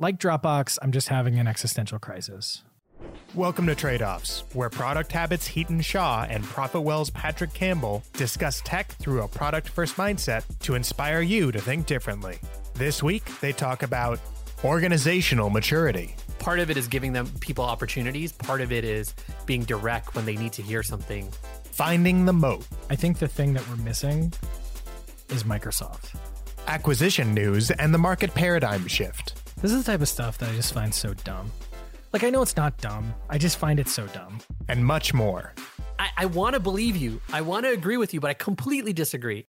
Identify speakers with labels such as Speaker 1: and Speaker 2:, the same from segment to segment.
Speaker 1: Like Dropbox, I'm just having an existential crisis.
Speaker 2: Welcome to Tradeoffs, where product habits Hiten Shah and ProfitWell's Patrick Campbell discuss tech through a product first mindset to inspire you to think differently. This week, they talk about organizational maturity.
Speaker 3: Part of it is giving them people opportunities, part of it is being direct when they need to hear something.
Speaker 2: Finding the moat.
Speaker 1: I think the thing that we're missing is Microsoft.
Speaker 2: Acquisition news and the market paradigm shift.
Speaker 1: This is the type of stuff that I just find so dumb. Like, I know it's not dumb, I just find it so dumb.
Speaker 2: And much more.
Speaker 3: I, I want to believe you. I want to agree with you, but I completely disagree.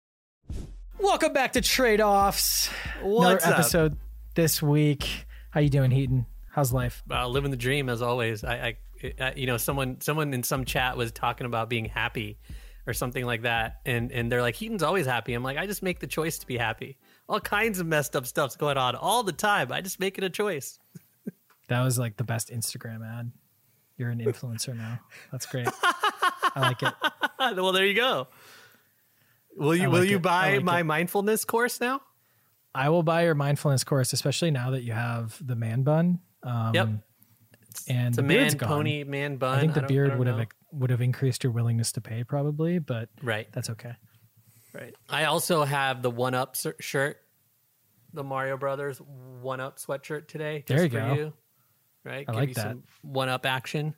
Speaker 1: Welcome back to Tradeoffs.
Speaker 3: What's
Speaker 1: Another
Speaker 3: up?
Speaker 1: episode this week. How you doing, Hiten? How's life?
Speaker 3: Uh, living the dream as always. I, I, I, you know, someone, someone in some chat was talking about being happy or something like that, and and they're like, Hiten's always happy. I'm like, I just make the choice to be happy. All kinds of messed up stuff's going on all the time. I just make it a choice.
Speaker 1: That was like the best Instagram ad. You're an influencer now. That's great. I like it.
Speaker 3: well, there you go. Will you
Speaker 1: I
Speaker 3: will
Speaker 1: like
Speaker 3: you
Speaker 1: it.
Speaker 3: Buy
Speaker 1: like
Speaker 3: my
Speaker 1: it.
Speaker 3: mindfulness course now?
Speaker 1: I will buy your mindfulness course, especially now that you have the man bun. Um,
Speaker 3: Yep.
Speaker 1: And
Speaker 3: It's
Speaker 1: the
Speaker 3: man
Speaker 1: gone.
Speaker 3: pony man bun.
Speaker 1: I think the
Speaker 3: I
Speaker 1: beard would have would have increased your willingness to pay probably, but
Speaker 3: right.
Speaker 1: that's okay.
Speaker 3: Right. I also have the one up shirt, the Mario Brothers one up sweatshirt today.
Speaker 1: There
Speaker 3: just
Speaker 1: you
Speaker 3: for
Speaker 1: go.
Speaker 3: You. Right.
Speaker 1: I
Speaker 3: Give
Speaker 1: like
Speaker 3: you
Speaker 1: that.
Speaker 3: some one up action.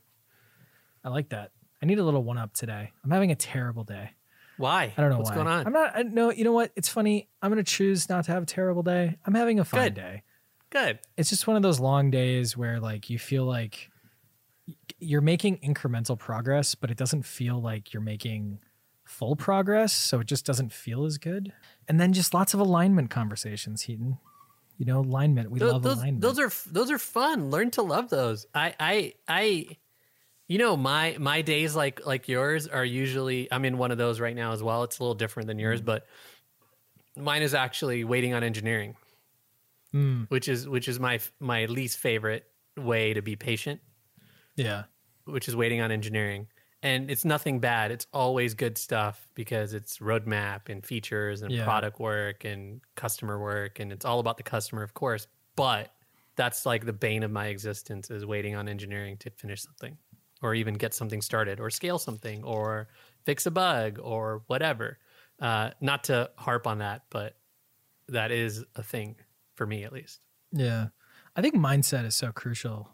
Speaker 1: I like that. I need a little one up today. I'm having a terrible day.
Speaker 3: Why?
Speaker 1: I don't know
Speaker 3: what's
Speaker 1: why.
Speaker 3: going on.
Speaker 1: I'm not. I, no, you know what? It's funny. I'm going to choose not to have a terrible day. I'm having a fun
Speaker 3: Good.
Speaker 1: day.
Speaker 3: Good.
Speaker 1: It's just one of those long days where like you feel like you're making incremental progress, but it doesn't feel like you're making full progress. So it just doesn't feel as good. And then just lots of alignment conversations, Hiten. You know, alignment. We
Speaker 3: Those,
Speaker 1: love
Speaker 3: those,
Speaker 1: alignment.
Speaker 3: those are those are fun. Learn to love those. I I I. You know, my my days like like yours are usually. I'm in one of those right now as well. It's a little different than
Speaker 1: Mm.
Speaker 3: yours, but mine is actually waiting on engineering,
Speaker 1: Mm,
Speaker 3: which is which is my my least favorite way to be patient.
Speaker 1: yeah.
Speaker 3: which is waiting on engineering. And it's nothing bad. It's always good stuff because it's roadmap and features and
Speaker 1: Yeah.
Speaker 3: product work and customer work. And it's all about the customer, of course. But that's like the bane of my existence is waiting on engineering to finish something or even get something started or scale something or fix a bug or whatever. Uh, not to harp on that, but that is a thing for me at least.
Speaker 1: Yeah. I think mindset is so crucial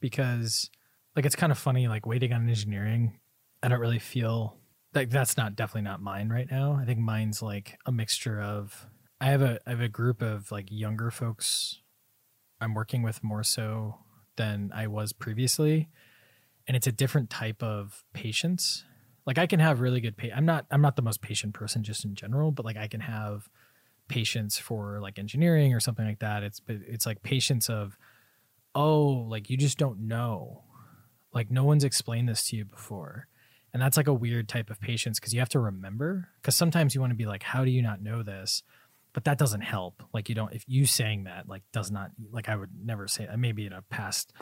Speaker 1: because like it's kind of funny like waiting on engineering. I don't really feel like that's not definitely not mine right now. I think mine's like a mixture of I have a I have a group of like younger folks I'm working with more so than I was previously and it's a different type of patience. Like I can have really good pa- I'm not I'm not the most patient person just in general, but like I can have patience for like engineering or something like that. It's it's like patience of oh, like you just don't know. Like no one's explained this to you before. And that's like a weird type of patience because you have to remember because sometimes you want to be like how do you not know this? But that doesn't help. Like you don't if you saying that like does not like I would never say that. Maybe in a past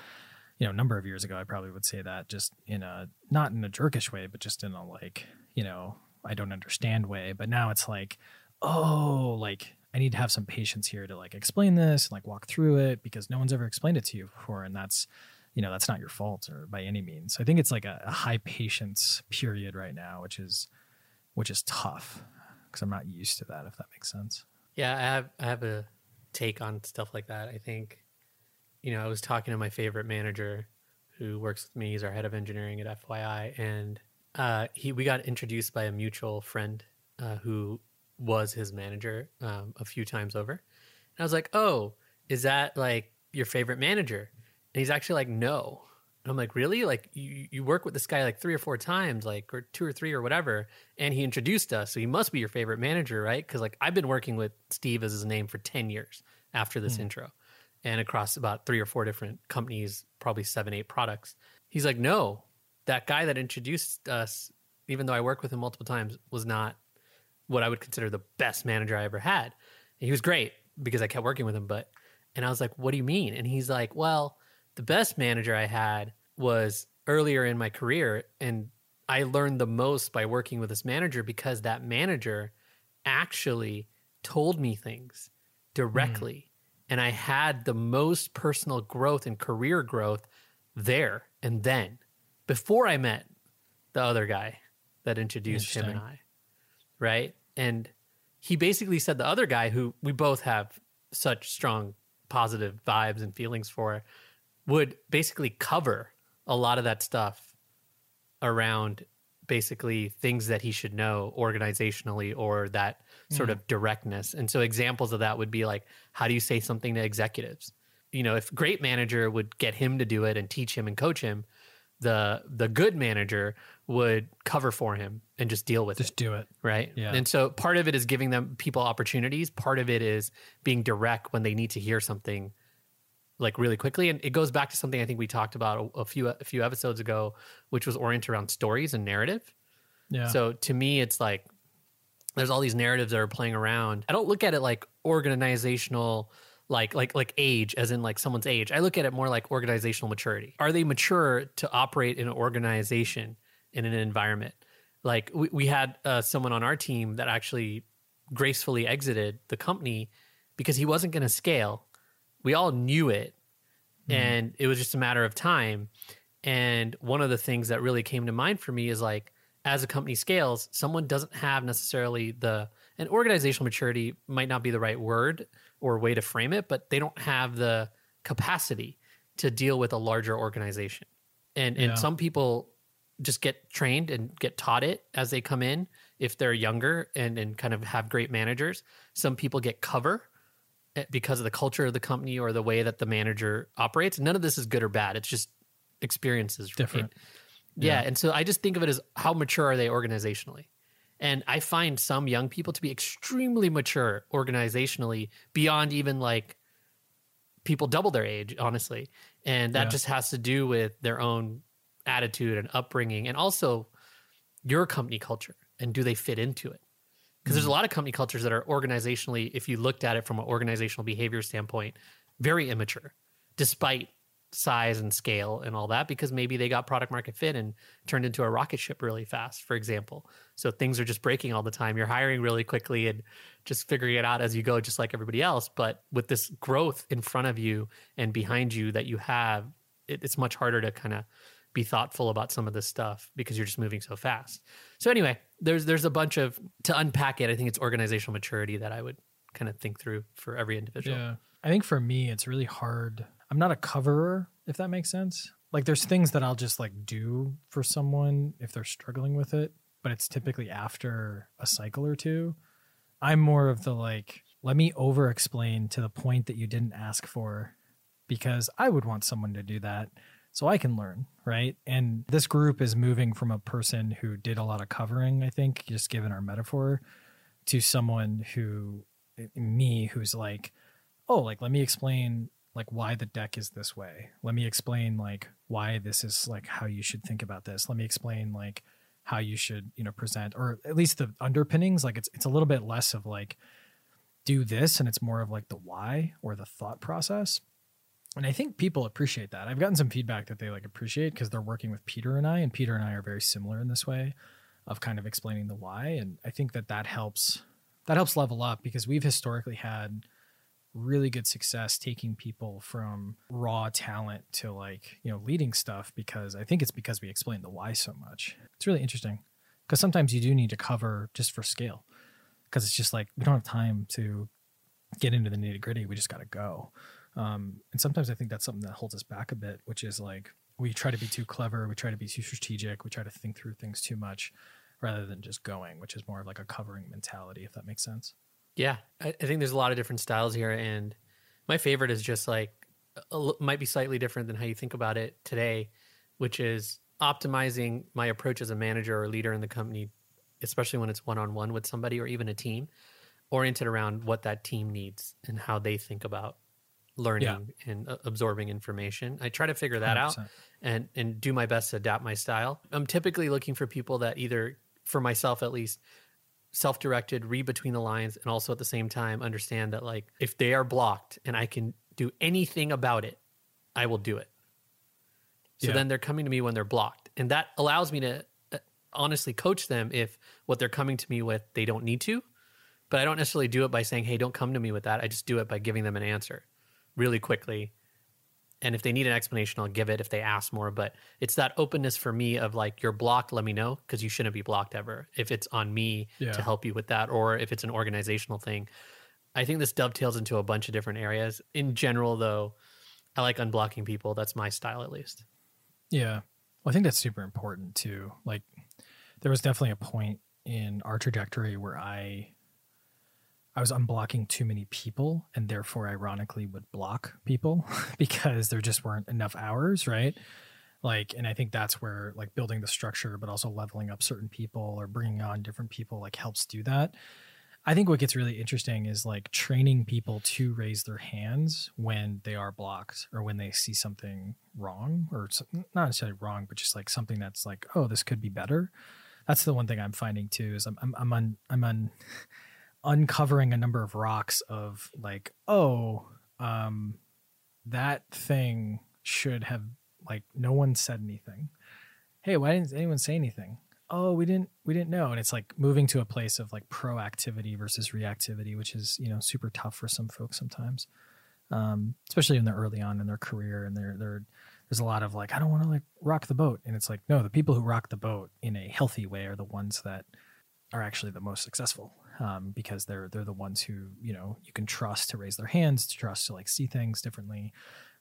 Speaker 1: you know number of years ago I probably would say that just in a not in a jerkish way but just in a like, you know, I don't understand way. But now it's like oh, like I need to have some patience here to like explain this and like walk through it because no one's ever explained it to you before. And that's, you know, that's not your fault or by any means. I think it's like a, a high patience period right now, which is, which is tough because I'm not used to that, if that makes sense.
Speaker 3: Yeah, I have I have a take on stuff like that. I think, you know, I was talking to my favorite manager who works with me. He's our head of engineering at FYI, and uh, he we got introduced by a mutual friend uh, who was his manager um, a few times over. And I was like, "Oh, is that like your favorite manager?" And he's actually like, "No." And I'm like, "Really? Like you you work with this guy like three or four times, like or two or three or whatever." And he introduced us, so he must be your favorite manager, right? Because like I've been working with Steve as his name for ten years after this hmm. intro, and across about three or four different companies, probably seven eight products. He's like, "No, that guy that introduced us, even though I worked with him multiple times, was not what I would consider the best manager I ever had. And he was great because I kept working with him, but and I was like, "What do you mean?" And he's like, "Well, the best manager I had was earlier in my career and I learned the most by working with this manager because that manager actually told me things directly mm. And I had the most personal growth and career growth there and then before I met the other guy that introduced him and I. Right. And he basically said the other guy who we both have such strong positive vibes and feelings for would basically cover a lot of that stuff around basically things that he should know organizationally or that sort hmm. of directness. And so examples of that would be like how do you say something to executives? You know, if great manager would get him to do it and teach him and coach him, the the good manager would cover for him and just deal with it
Speaker 1: Just do it.
Speaker 3: right?
Speaker 1: Yeah.
Speaker 3: And so part of it is giving them people opportunities. Part of it is being direct when they need to hear something like really quickly. And it goes back to something I think we talked about a, a few a few episodes ago, which was oriented around stories and narrative.
Speaker 1: Yeah.
Speaker 3: So to me, it's like there's all these narratives that are playing around. I don't look at it like organizational like like like age as in like someone's age. I look at it more like organizational maturity. Are they mature to operate in an organization in an environment? Like we, we had uh, someone on our team that actually gracefully exited the company because he wasn't going to scale. We all knew it mm-hmm. and it was just a matter of time. And one of the things that really came to mind for me is like, as a company scales, someone doesn't have necessarily the, and organizational maturity might not be the right word or way to frame it, but they don't have the capacity to deal with a larger organization. And, and
Speaker 1: Yeah.
Speaker 3: some people just get trained and get taught it as they come in if they're younger and, and kind of have great managers. Some people get cover Eh, because of the culture of the company or the way that the manager operates. None of this is good or bad. It's just experiences. right?
Speaker 1: Different.
Speaker 3: Yeah. And so I just think of it as how mature are they organizationally? And I find some young people to be extremely mature organizationally beyond even like people double their age, honestly. And that
Speaker 1: Yeah.
Speaker 3: just has to do with their own attitude and upbringing and also your company culture and do they fit into it? Because there's a hmm. lot of company cultures that are organizationally, if you looked at it from an organizational behavior standpoint, very immature, despite size and scale and all that, because maybe they got product market fit and turned into a rocket ship really fast, for example. So things are just breaking all the time. You're hiring really quickly and just figuring it out as you go, just like everybody else. But with this growth in front of you and behind you that you have, it, it's much harder to kind of be thoughtful about some of this stuff because you're just moving so fast. So anyway, there's there's a bunch of to unpack it. I think it's organizational maturity that I would kind of think through for every individual.
Speaker 1: Yeah. I think for me, it's really hard. I'm not a coverer, if that makes sense. Like, there's things that I'll just like do for someone if they're struggling with it, but it's typically after a cycle or two. I'm more of the like, let me over explain to the point that you didn't ask for because I would want someone to do that so I can learn, right? And this group is moving from a person who did a lot of covering, I think, just given our metaphor, to someone who, me, who's like, oh, like, let me explain like why the deck is this way. Let me explain like why this is like how you should think about this. Let me explain like how you should, you know, present or at least the underpinnings. Like it's it's a little bit less of like do this and it's more of like the why or the thought process. And I think people appreciate that. I've gotten some feedback that they like appreciate because they're working with Peter and I, and Peter and I are very similar in this way of kind of explaining the why. And I think that that helps that helps level up because we've historically had really good success taking people from raw talent to like you know leading stuff because I think it's because we explain the why so much. It's really interesting because sometimes you do need to cover just for scale because it's just like we don't have time to get into the nitty gritty. We just got to go. Um, and sometimes I think that's something that holds us back a bit, which is like we try to be too clever, we try to be too strategic, we try to think through things too much rather than just going, which is more of like a covering mentality, if that makes sense.
Speaker 3: Yeah, I, I think there's a lot of different styles here, and my favorite is just like might be slightly different than how you think about it today, which is optimizing my approach as a manager or leader in the company, especially when it's one on one with somebody or even a team, oriented around what that team needs and how they think about learning and uh, absorbing information. I try to figure that out
Speaker 1: 100%.
Speaker 3: and and do my best to adapt my style. I'm typically looking for people that either for myself at least self-directed, read between the lines and also at the same time understand that like if they are blocked and I can do anything about it, I will do it. So
Speaker 1: Yeah.
Speaker 3: then they're coming to me when they're blocked. And that allows me to uh, honestly coach them if what they're coming to me with they don't need to. But I don't necessarily do it by saying, "Hey, don't come to me with that." I just do it by giving them an answer. Really quickly. And if they need an explanation, I'll give it if they ask more. But it's that openness for me of like, you're blocked, let me know, because you shouldn't be blocked ever. If it's on me
Speaker 1: Yeah.
Speaker 3: to help you with that, or if it's an organizational thing. I think this dovetails into a bunch of different areas. In general, though, I like unblocking people. That's my style, at least.
Speaker 1: Yeah. Well, I think that's super important too. Like there was definitely a point in our trajectory where I I was unblocking too many people and therefore ironically would block people because there just weren't enough hours, right? Like and I think that's where like building the structure but also leveling up certain people or bringing on different people like helps do that. I think what gets really interesting is like training people to raise their hands when they are blocked or when they see something wrong or not necessarily wrong, but just like something that's like, oh, this could be better. That's the one thing I'm finding too is I'm I'm I'm un, I'm un, uncovering a number of rocks of like, oh, um, that thing should have like no one said anything. Hey, why didn't anyone say anything? oh we didn't we didn't know and it's like moving to a place of like proactivity versus reactivity which is you know super tough for some folks sometimes um, especially when they're early on in their career and they're they're there's a lot of like i don't want to like rock the boat and it's like no the people who rock the boat in a healthy way are the ones that are actually the most successful um, because they're they're the ones who you know you can trust to raise their hands to trust to like see things differently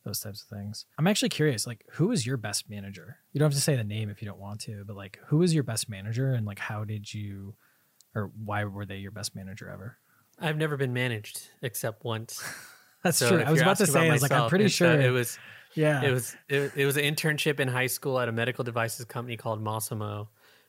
Speaker 1: those types of things. I'm actually curious, like, who is your best manager? You don't have to say the name if you don't want to, but like, who is your best manager, and like, how did you, or why were they your best manager ever?
Speaker 3: I've never been managed except once.
Speaker 1: That's
Speaker 3: So
Speaker 1: true. I was about to say, I
Speaker 3: about
Speaker 1: was like, I'm pretty
Speaker 3: uh,
Speaker 1: sure
Speaker 3: it was
Speaker 1: Yeah,
Speaker 3: it was it, it was an internship in high school at a medical devices company called Masimo.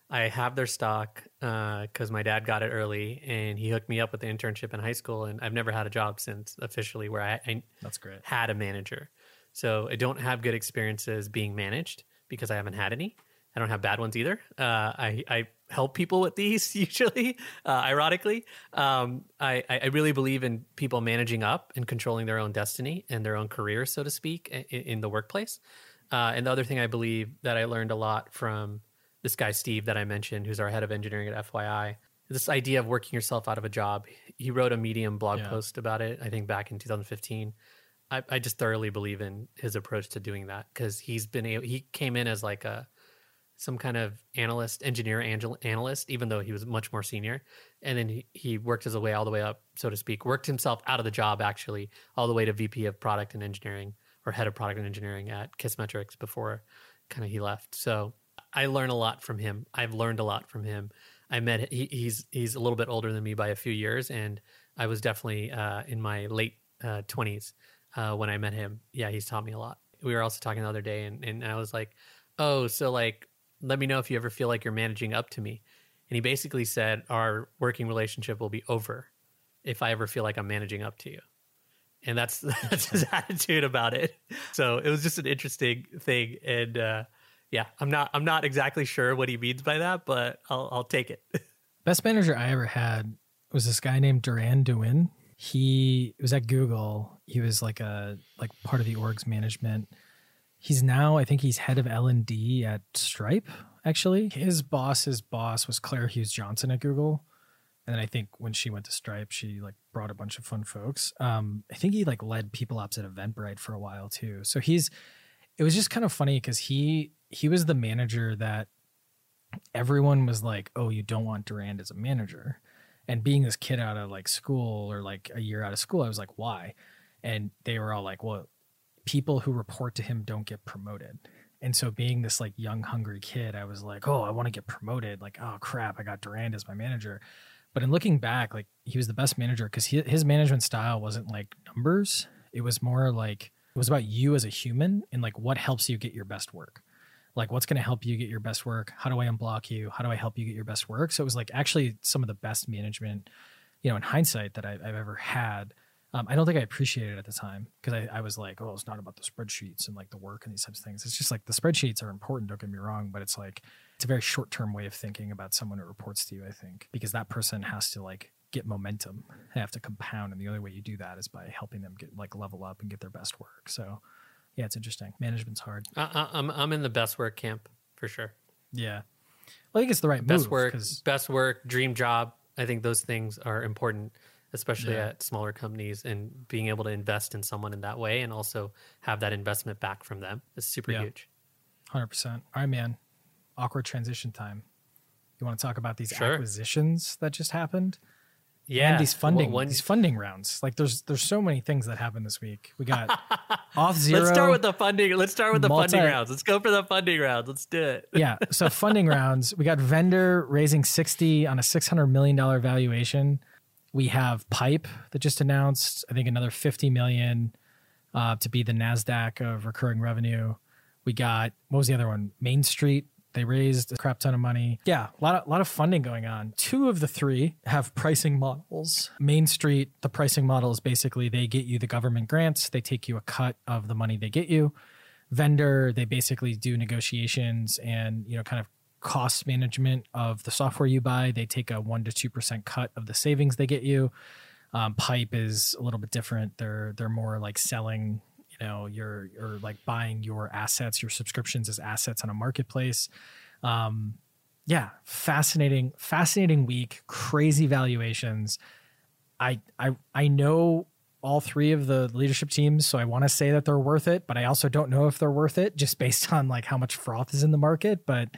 Speaker 3: I have their stock because my dad got it early, and he hooked me up with the internship in high school. And I've never had a job since officially where I, I
Speaker 1: That's great.
Speaker 3: had a manager. So I don't have good experiences being managed because I haven't had any. I don't have bad ones either. Uh, I, I help people with these usually, uh, ironically. Um, I, I really believe in people managing up and controlling their own destiny and their own career, so to speak, in, in the workplace. Uh, and the other thing I believe that I learned a lot from this guy, Steve, that I mentioned, who's our head of engineering at FYI, this idea of working yourself out of a job. He wrote a Medium blog
Speaker 1: Yeah.
Speaker 3: post about it, I think back in 2015. I, I just thoroughly believe in his approach to doing that because he's been able, he came in as like a some kind of analyst, engineer angel, analyst, even though he was much more senior. And then he, he worked his way all the way up, so to speak, worked himself out of the job actually, all the way to VP of product and engineering or head of product and engineering at Kissmetrics before kind of he left. So I learn a lot from him. I've learned a lot from him. I met he, he's he's a little bit older than me by a few years, and I was definitely uh, in my late twenties uh, when I met him. Yeah, he's taught me a lot. We were also talking the other day, and, and I was like, "Oh, so like, let me know if you ever feel like you're managing up to me." And he basically said, "Our working relationship will be over if I ever feel like I'm managing up to you." And that's that's his attitude about it. So it was just an interesting thing, and uh, yeah, I'm not I'm not exactly sure what he means by that, but I'll I'll take it.
Speaker 1: Best manager I ever had was this guy named Duran Duin. He was at Google. He was like a like part of the org's management. He's now I think he's head of L and D at Stripe. Actually, his boss's boss was Claire Hughes Johnson at Google, and then I think when she went to Stripe, she like brought a bunch of fun folks. Um, I think he like led people ops at Eventbrite for a while too. So he's it was just kind of funny because he he was the manager that everyone was like, "Oh, you don't want Durand as a manager." And being this kid out of like school or like a year out of school, I was like, "Why?" And they were all like, "Well, people who report to him don't get promoted." And so being this like young hungry kid, I was like, "Oh, I want to get promoted." Like, "Oh crap, I got Durand as my manager." But in looking back, like he was the best manager because his management style wasn't like numbers. It was more like it was about you as a human and like what helps you get your best work like what's going to help you get your best work? How do i unblock you? How do i help you get your best work? So it was like actually some of the best management you know in hindsight that I, i've ever had. Um, i don't think i appreciated it at the time because I, I was like oh it's not about the spreadsheets and like the work and these types of things. It's just like the spreadsheets are important don't get me wrong but it's like it's a very short-term way of thinking about someone who reports to you i think because that person has to like get momentum. They have to compound and the only way you do that is by helping them get like level up and get their best work. So yeah it's interesting management's hard
Speaker 3: I, I, I'm I'm in the best work camp for sure.
Speaker 1: yeah. Well, I think it's the right
Speaker 3: Best
Speaker 1: move.
Speaker 3: work,
Speaker 1: 'cause-
Speaker 3: best work, dream job. I think those things are important. especially
Speaker 1: Yeah.
Speaker 3: at smaller companies, and being able to invest in someone in that way and also have that investment back from them is super
Speaker 1: Yeah.
Speaker 3: huge.
Speaker 1: Hundred percent. All right, man. Awkward transition time. You want to talk about these
Speaker 3: Sure.
Speaker 1: acquisitions that just happened?
Speaker 3: Yeah,
Speaker 1: and these funding,
Speaker 3: One-
Speaker 1: these funding rounds. Like, there's there's so many things that happened this week. We got off zero.
Speaker 3: Let's start with the funding. Let's start with the funding rounds. Let's go for the funding rounds. Let's do it.
Speaker 1: yeah. So funding rounds. We got Vendr raising sixty on a six hundred million dollar valuation. We have Pipe that just announced. I think another fifty million uh, to be the Nasdaq of recurring revenue. We got what was the other one? Main Street. They raised a crap ton of money. Yeah, a lot of lot of funding going on. Two of the three have pricing models. Main Street, the pricing model is basically they get you the government grants, they take you a cut of the money they get you. Vendr, they basically do negotiations and you know kind of cost management of the software you buy. They take a one to two percent cut of the savings they get you. Um, Pipe is a little bit different. They're they're more like selling, you know, your or like buying your assets, your subscriptions as assets on a marketplace. Um, yeah, fascinating, fascinating week. Crazy valuations. I I I know all three of the leadership teams, so I want to say that they're worth it, but I also don't know if they're worth it just based on like how much froth is in the market. But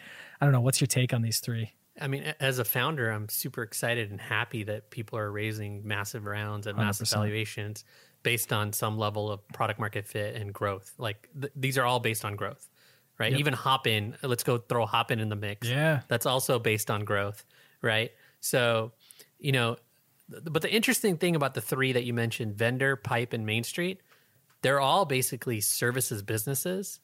Speaker 1: I don't know. What's your take on these three?
Speaker 3: I mean, as a founder, I'm super excited and happy that people are raising massive rounds and massive
Speaker 1: 100%.
Speaker 3: valuations based on some level of product market fit and growth. Like th- these are all based on growth, right?
Speaker 1: Yep.
Speaker 3: Even Hopin, let's go throw Hopin in the mix.
Speaker 1: Yeah.
Speaker 3: That's also based on growth, right? So, you know, th- but the interesting thing about the three that you mentioned, Vendr, Pipe, and Main Street, they're all basically services businesses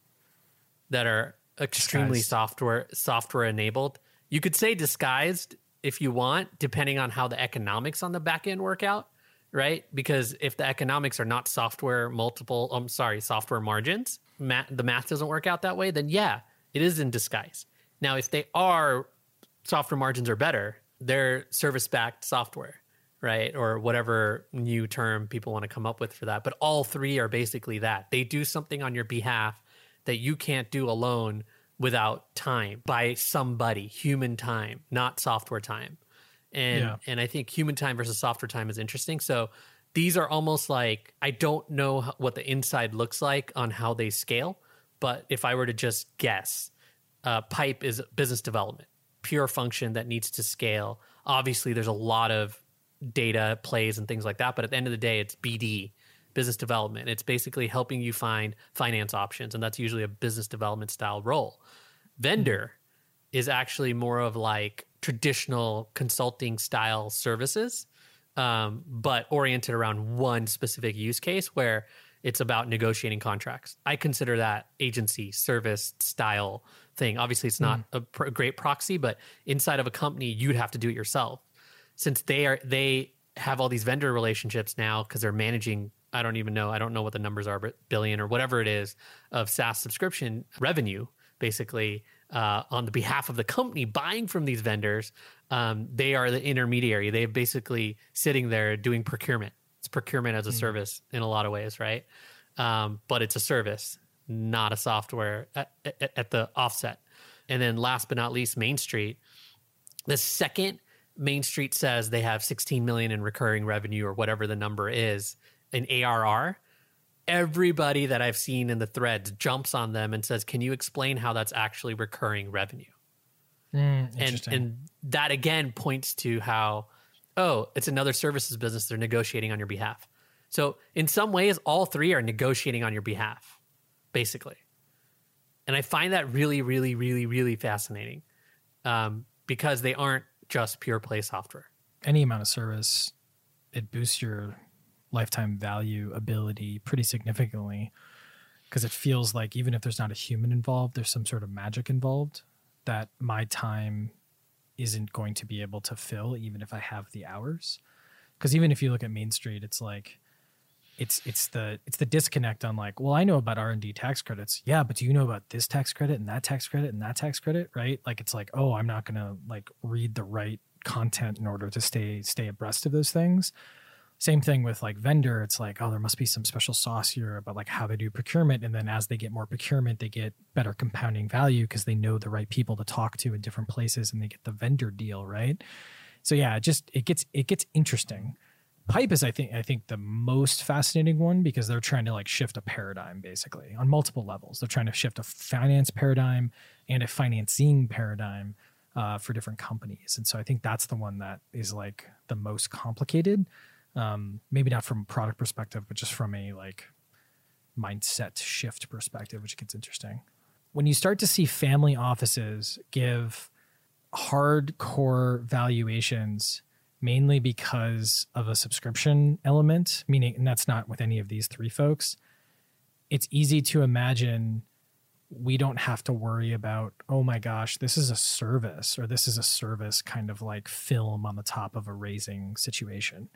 Speaker 3: that are extremely
Speaker 1: Disguised.
Speaker 3: software software enabled. You could say disguised if you want, depending on how the economics on the back end work out, right? Because if the economics are not software multiple, I'm sorry, software margins, ma- the math doesn't work out that way, then yeah, it is in disguise. Now, if they are software margins are better, they're service backed software, right? Or whatever new term people want to come up with for that. But all three are basically that. They do something on your behalf that you can't do alone without time by somebody, human time, not software time. And
Speaker 1: Yeah.
Speaker 3: and I think human time versus software time is interesting. So these are almost like I don't know what the inside looks like on how they scale, but if I were to just guess, uh, pipe is business development pure function that needs to scale obviously there's a lot of data plays and things like that but at the end of the day it's bd business development it's basically helping you find finance options and that's usually a business development style role Vendr is actually more of like traditional consulting style services um, but oriented around one specific use case where it's about negotiating contracts. I consider that agency service style thing. Obviously, it's not a pr- great proxy, but inside of a company, you'd have to do it yourself. Since they are they have all these vendor relationships now because they're managing. I don't even know. I don't know what the numbers are, but billion or whatever it is of SaaS subscription revenue, basically uh, on the behalf of the company buying from these vendors. Um, they are the intermediary. They're basically sitting there doing procurement. It's procurement as a service in a lot of ways, right? Um, but it's a service, not a software at, at, at the offset. And then last but not least, Main Street. The second Main Street says they have 16 million in recurring revenue or whatever the number is in ARR, everybody that I've seen in the threads jumps on them and says, "Can you explain how that's actually recurring revenue?" and and that again points to how oh it's another services business they're negotiating on your behalf. So in some ways all three are negotiating on your behalf basically. And i find that really really really really fascinating um, because they aren't just pure play software.
Speaker 1: Any amount of service, it boosts your lifetime value ability pretty significantly because it feels like even if there's not a human involved, there's some sort of magic involved that my time isn't going to be able to fill even if I have the hours. Because even if you look at Main Street, it's like it's it's the it's the disconnect on like, well, I know about R and D tax credits, yeah, but do you know about this tax credit and that tax credit and that tax credit, right? Like it's like, oh, I'm not gonna like read the right content in order to stay stay abreast of those things. Same thing with like Vendr. It's like, oh, there must be some special sauce here about like how they do procurement. And then as they get more procurement, they get better compounding value because they know the right people to talk to in different places and they get the vendor deal, right? So yeah, it just it gets it gets interesting. Pipe is I think I think the most fascinating one because they're trying to like shift a paradigm basically on multiple levels. They're trying to shift a finance paradigm and a financing paradigm uh, for different companies, and so I think that's the one that is like the most complicated. Um, maybe not from a product perspective, but just from a like mindset shift perspective, which gets interesting. When you start to see family offices give hardcore valuations mainly because of a subscription element, meaning, and that's not with any of these three folks, it's easy to imagine we don't have to worry about, oh my gosh, this is a service or this is a service kind of like film on the top of a raising situation.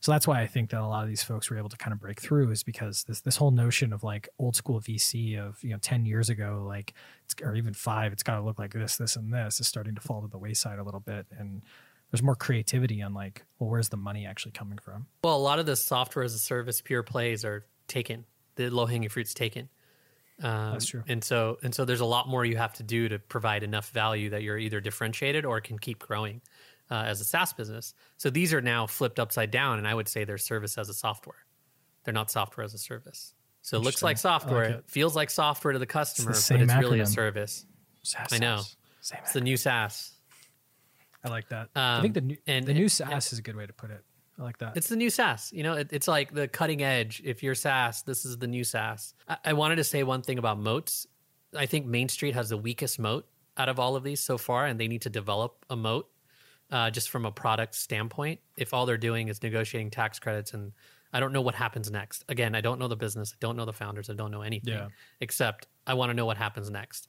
Speaker 1: So that's why I think that a lot of these folks were able to kind of break through is because this this whole notion of like old school VC of you know ten years ago, like or even five, it's got to look like this, this, and this is starting to fall to the wayside a little bit, and there's more creativity on like, well, where's the money actually coming from?
Speaker 3: Well, a lot of the software as a service pure plays are taken. The low hanging fruit's taken.
Speaker 1: Um, That's true.
Speaker 3: And so and so there's a lot more you have to do to provide enough value that you're either differentiated or can keep growing uh, as a SaaS business. So these are now flipped upside down, and I would say they're service as a software. They're not software as a service. So it looks like software, like it. feels like software to the customer, the but it's acronym. really a service.
Speaker 1: SaaS,
Speaker 3: I know. Same it's the new SaaS.
Speaker 1: I like that. Um, I think the new and, the new SaaS is a good way to put it. I like that.
Speaker 3: It's the new SaaS. You know, it, it's like the cutting edge. If you're SaaS, this is the new SaaS. I, I wanted to say one thing about moats. I think Main Street has the weakest moat out of all of these so far, and they need to develop a moat uh, just from a product standpoint. If all they're doing is negotiating tax credits, and I don't know what happens next. Again, I don't know the business, I don't know the founders, I don't know anything yeah. except I want to know what happens next.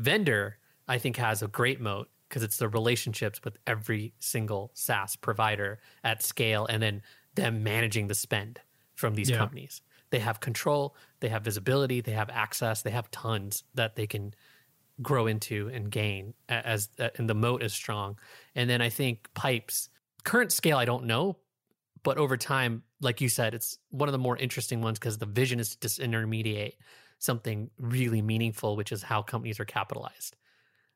Speaker 3: Vendr, I think, has a great moat because it's the relationships with every single SaaS provider at scale, and then them managing the spend from these yeah. companies. They have control, they have visibility, they have access, they have tons that they can grow into and gain as uh, and the moat is strong. And then I think pipes current scale I don't know, but over time, like you said, it's one of the more interesting ones because the vision is to disintermediate something really meaningful, which is how companies are capitalized,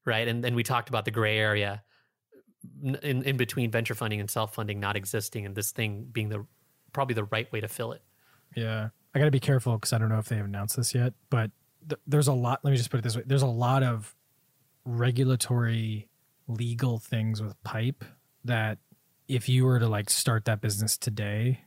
Speaker 3: right? And then we talked about the gray area in in between venture funding and self funding not existing, and this thing being the probably the right way to fill it.
Speaker 1: Yeah, I got to be careful because I don't know if they've announced this yet, but th- there's a lot. Let me just put it this way: there's a lot of regulatory, legal things with pipe that if you were to like start that business today,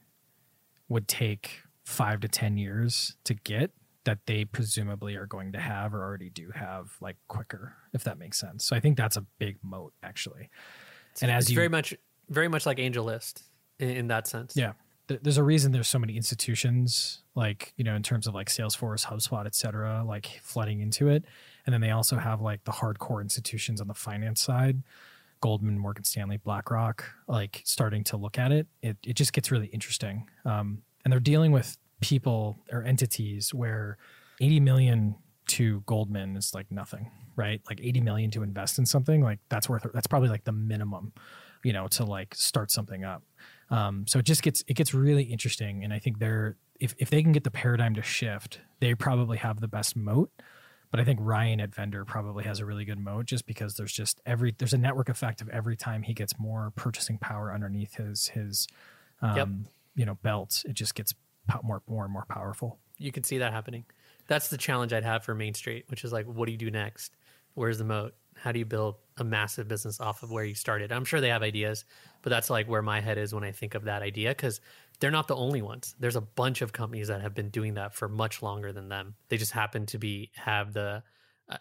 Speaker 1: would take five to ten years to get that they presumably are going to have or already do have like quicker if that makes sense. So i think that's a big moat actually.
Speaker 3: And as it's you very much very much like AngelList in, in that sense.
Speaker 1: Yeah there's a reason there's so many institutions like you know in terms of like salesforce hubspot et cetera like flooding into it. And then they also have like the hardcore institutions on the finance side goldman morgan stanley blackrock like starting to look at it. It, it just gets really interesting. Um, and they're dealing with people or entities where 80 million to goldman is like nothing right? Like 80 million to invest in something like that's worth that's probably like the minimum you know to like start something up um, so it just gets it gets really interesting, and I think they're if if they can get the paradigm to shift, they probably have the best moat. But I think Ryan at Vendr probably has a really good moat just because there's just every there's a network effect of every time he gets more purchasing power underneath his his um, yep. you know belt, it just gets more more and more powerful.
Speaker 3: You can see that happening. That's the challenge I'd have for Main Street, which is like, what do you do next? Where's the moat? How do you build a massive business off of where you started? I'm sure they have ideas, but that's like where my head is when I think of that idea because they're not the only ones. There's a bunch of companies that have been doing that for much longer than them. They just happen to be have the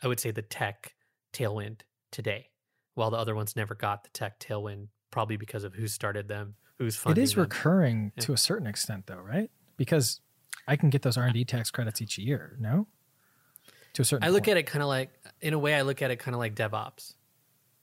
Speaker 3: I would say the tech tailwind today, while the other ones never got the tech tailwind, probably because of who started them, who's funding.
Speaker 1: It is
Speaker 3: them.
Speaker 1: recurring yeah. to a certain extent, though, right? Because I can get those R and D tax credits each year. No, to a certain.
Speaker 3: I look at it kind of like, in a way, I look at it kind of like DevOps,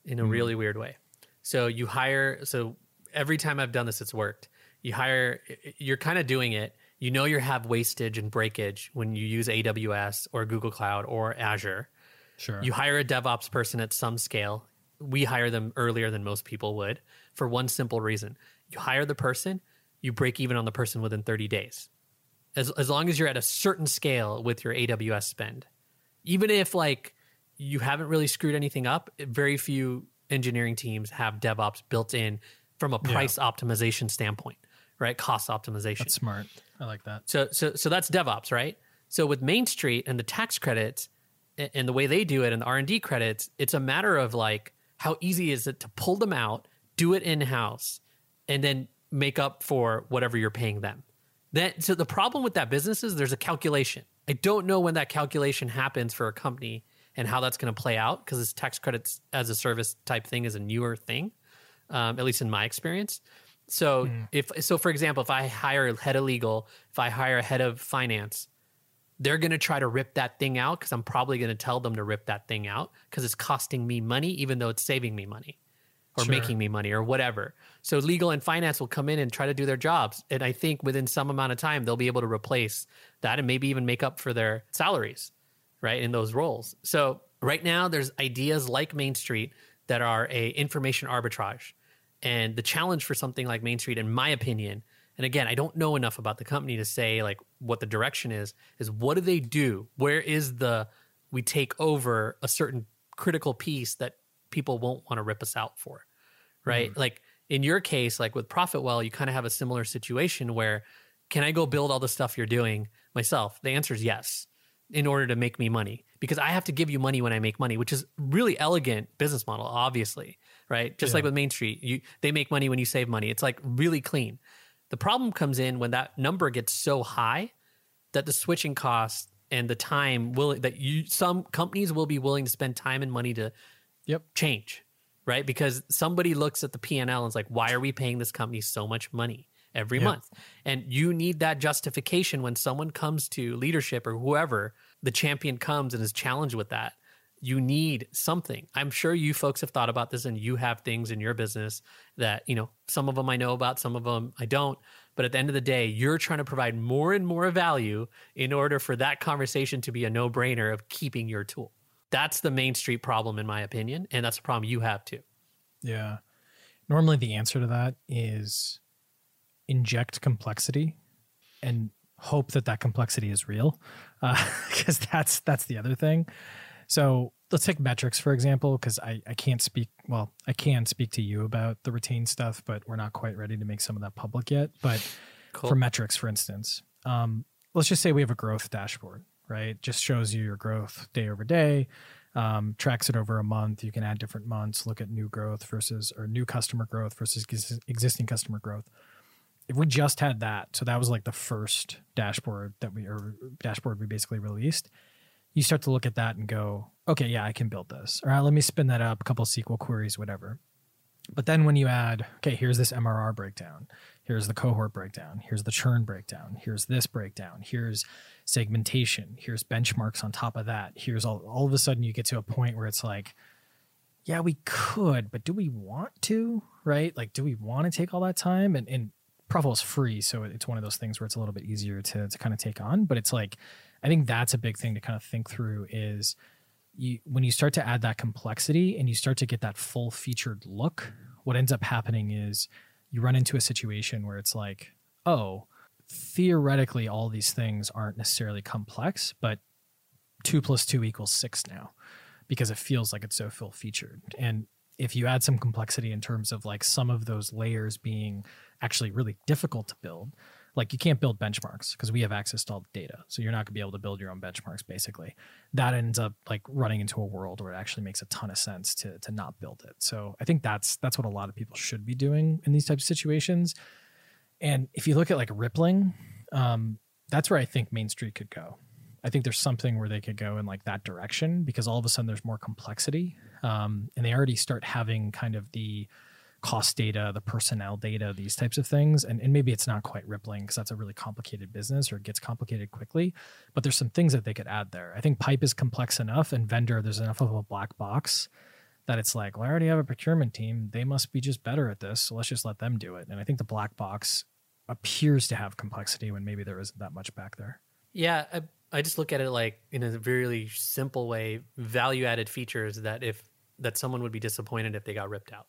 Speaker 3: in a mm. really weird way. So you hire. So every time I've done this, it's worked. You hire. You're kind of doing it. You know you have wastage and breakage when you use AWS or Google Cloud or Azure.
Speaker 1: Sure.
Speaker 3: You hire a DevOps person at some scale. We hire them earlier than most people would for one simple reason. You hire the person, you break even on the person within 30 days. As, as long as you're at a certain scale with your AWS spend even if like you haven't really screwed anything up, very few engineering teams have DevOps built in from a price yeah. optimization standpoint, right? Cost optimization.
Speaker 1: That's smart. I like that.
Speaker 3: So so so that's DevOps, right? So with Main Street and the tax credits and the way they do it and the R&D credits, it's a matter of like how easy is it to pull them out, do it in-house and then make up for whatever you're paying them. That so the problem with that business is there's a calculation. I don't know when that calculation happens for a company and how that's going to play out because this tax credits as a service type thing is a newer thing, um, at least in my experience. So if so, for example, if I hire a head of legal, if I hire a head of finance, they're going to try to rip that thing out because I'm probably going to tell them to rip that thing out because it's costing me money, even though it's saving me money or
Speaker 1: Sure.
Speaker 3: making me money or whatever. So legal and finance will come in and try to do their jobs. And I think within some amount of time, they'll be able to replace that and maybe even make up for their salaries, right, in those roles. So right now, there's ideas like Main Street that are a information arbitrage. And the challenge for something like Main Street, in my opinion, and again, I don't know enough about the company to say like what the direction is, is what do they do? Where is the we take over a certain critical piece that people won't want to rip us out for? Right? Mm-hmm. Like in your case, like with Profitwell, you kind of have a similar situation where can I go build all the stuff you're doing myself? The answer is yes, in order to make me money. Because I have to give you money when I make money, which is really elegant business model, obviously, right? Just like with Main Street, you they make money when you save money. It's like really clean. The problem comes in when that number gets so high that the switching cost and the time will that you some companies will be willing to spend time and money to
Speaker 1: Yep.
Speaker 3: change, right? Because somebody looks at the P and L and is like, why are we paying this company so much money every month? And you need that justification when someone comes to leadership or whoever the champion comes and is challenged with that. You need something. I'm sure you folks have thought about this and you have things in your business that, you know, some of them I know about, some of them I don't. But at the end of the day, you're trying to provide more and more value in order for that conversation to be a no brainer of keeping your tool. That's the Main Street problem, in my opinion. And that's a problem you have too.
Speaker 1: Yeah. Normally, the answer to that is inject complexity and hope that that complexity is real, because that's that's the other thing. So let's take metrics for example, because I I can't speak well I can speak to you about the retained stuff, but we're not quite ready to make some of that public yet. But
Speaker 3: Cool.
Speaker 1: for metrics, for instance, um, let's just say we have a growth dashboard, right? Just shows you your growth day over day, um, tracks it over a month. You can add different months, look at new growth versus or new customer growth versus existing customer growth. If we just had that, so that was like the first dashboard that we or dashboard we basically released. You start to look at that and go, okay, yeah, I can build this. All ah, right, let me spin that up, a couple SQL queries, whatever. But then when you add, okay, here's this MRR breakdown, here's the cohort breakdown, here's the churn breakdown, here's this breakdown, here's segmentation, here's benchmarks on top of that. Here's all all of a sudden you get to a point where it's like, yeah, we could, but do we want to? Right? Like, do we want to take all that time? And and Profitwell is free, so it's one of those things where it's a little bit easier to to kind of take on. But it's like, I think that's a big thing to kind of think through is you when you start to add that complexity and you start to get that full featured look, what ends up happening is you run into a situation where it's like, oh, theoretically all these things aren't necessarily complex, but two plus two equals six now because it feels like it's so full featured. And if you add some complexity in terms of like some of those layers being actually really difficult to build, like you can't build benchmarks because we have access to all the data. So you're not going to be able to build your own benchmarks basically. That ends up like running into a world where it actually makes a ton of sense to to not build it. So I think that's that's what a lot of people should be doing in these types of situations. And if you look at like rippling, um, that's where I think Main Street could go. I think there's something where they could go in like that direction because all of a sudden there's more complexity, um, and they already start having kind of the cost data, the personnel data, these types of things. And, and maybe it's not quite rippling because that's a really complicated business or it gets complicated quickly. But there's some things that they could add there. I think pipe is complex enough, and Vendr there's enough of a black box that it's like, well, I already have a procurement team. They must be just better at this. So let's just let them do it. And I think the black box appears to have complexity when maybe there isn't that much back there.
Speaker 3: Yeah, I, I just look at it like in a really simple way, value added features that if that someone would be disappointed if they got ripped out.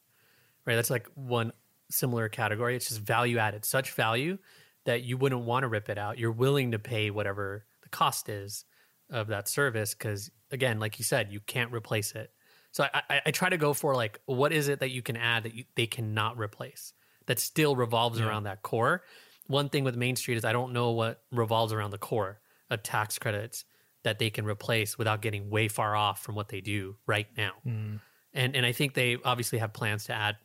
Speaker 3: Right? That's like one similar category. It's just value added, such value that you wouldn't want to rip it out. You're willing to pay whatever the cost is of that service because again, like you said, you can't replace it. So I, I, I try to go for like what is it that you can add that you, they cannot replace that still revolves
Speaker 1: Yeah.
Speaker 3: around that core. One thing with Main Street is I don't know what revolves around the core of tax credits that they can replace without getting way far off from what they do right now.
Speaker 1: Mm.
Speaker 3: And and I think they obviously have plans to add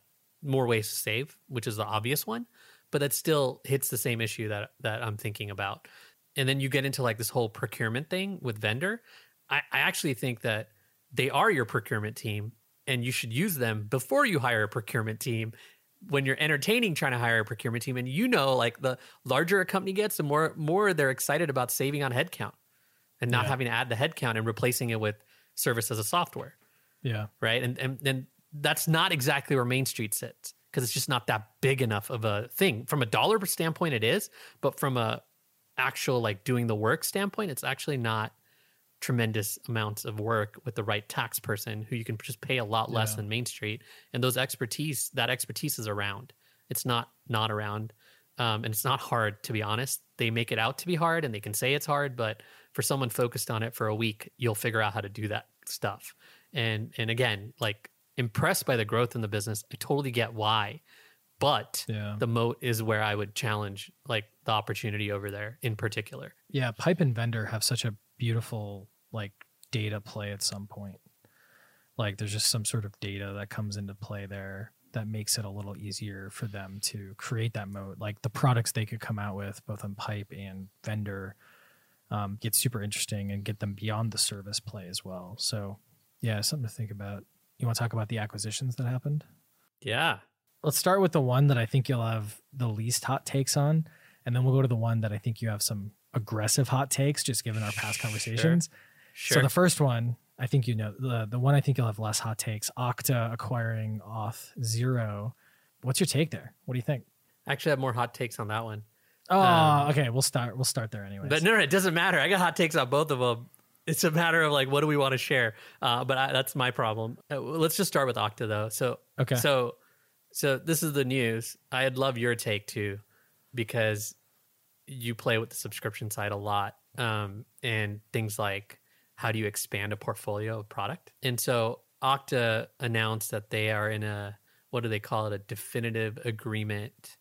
Speaker 3: more ways to save, which is the obvious one, but that still hits the same issue that that I'm thinking about. And then you get into like this whole procurement thing with Vendr. I, I actually think that they are your procurement team and you should use them before you hire a procurement team when you're entertaining trying to hire a procurement team and you know like the larger a company gets the more more they're excited about saving on headcount and not
Speaker 1: Yeah.
Speaker 3: having to add the headcount and replacing it with service as a software
Speaker 1: Yeah.
Speaker 3: right? And and and that's not exactly where Main Street sits because it's just not that big enough of a thing. From a dollar standpoint, it is, but from a actual like doing the work standpoint, it's actually not tremendous amounts of work with the right tax person who you can just pay a lot less
Speaker 1: Yeah.
Speaker 3: than Main Street. And those expertise, that expertise is around. It's not not around. Um, and it's not hard to be honest. They make it out to be hard and they can say it's hard, but for someone focused on it for a week, you'll figure out how to do that stuff. And and again, like impressed by the growth in the business. I totally get why. But
Speaker 1: Yeah.
Speaker 3: the moat is where I would challenge like the opportunity over there in particular.
Speaker 1: Yeah, pipe and Vendr have such a beautiful like data play at some point. Like there's just some sort of data that comes into play there that makes it a little easier for them to create that moat. Like the products they could come out with, both on pipe and Vendr, um, get super interesting and get them beyond the service play as well. So yeah, something to think about. You want to talk about the acquisitions that happened?
Speaker 3: Yeah.
Speaker 1: let's start with the one that I think you'll have the least hot takes on, and then we'll go to the one that I think you have some aggressive hot takes, just given our past conversations.
Speaker 3: Sure.
Speaker 1: So the first one, I think you know the the one I think you'll have less hot takes. Okta acquiring Auth Zero. What's your take there? What do you think?
Speaker 3: I actually have more hot takes on that one.
Speaker 1: Oh,
Speaker 3: Um,
Speaker 1: okay. We'll start. We'll start there anyway.
Speaker 3: But no, no, it doesn't matter. I got hot takes on both of them. It's a matter of like, what do we want to share? Uh, but I, that's my problem. Uh, let's just start with Okta though. So,
Speaker 1: Okay.
Speaker 3: So, so this is the news. I'd love your take too, because you play with the subscription side a lot, um, and things like how do you expand a portfolio of product? And so Okta announced that they are in a what do they call it? A definitive agreement.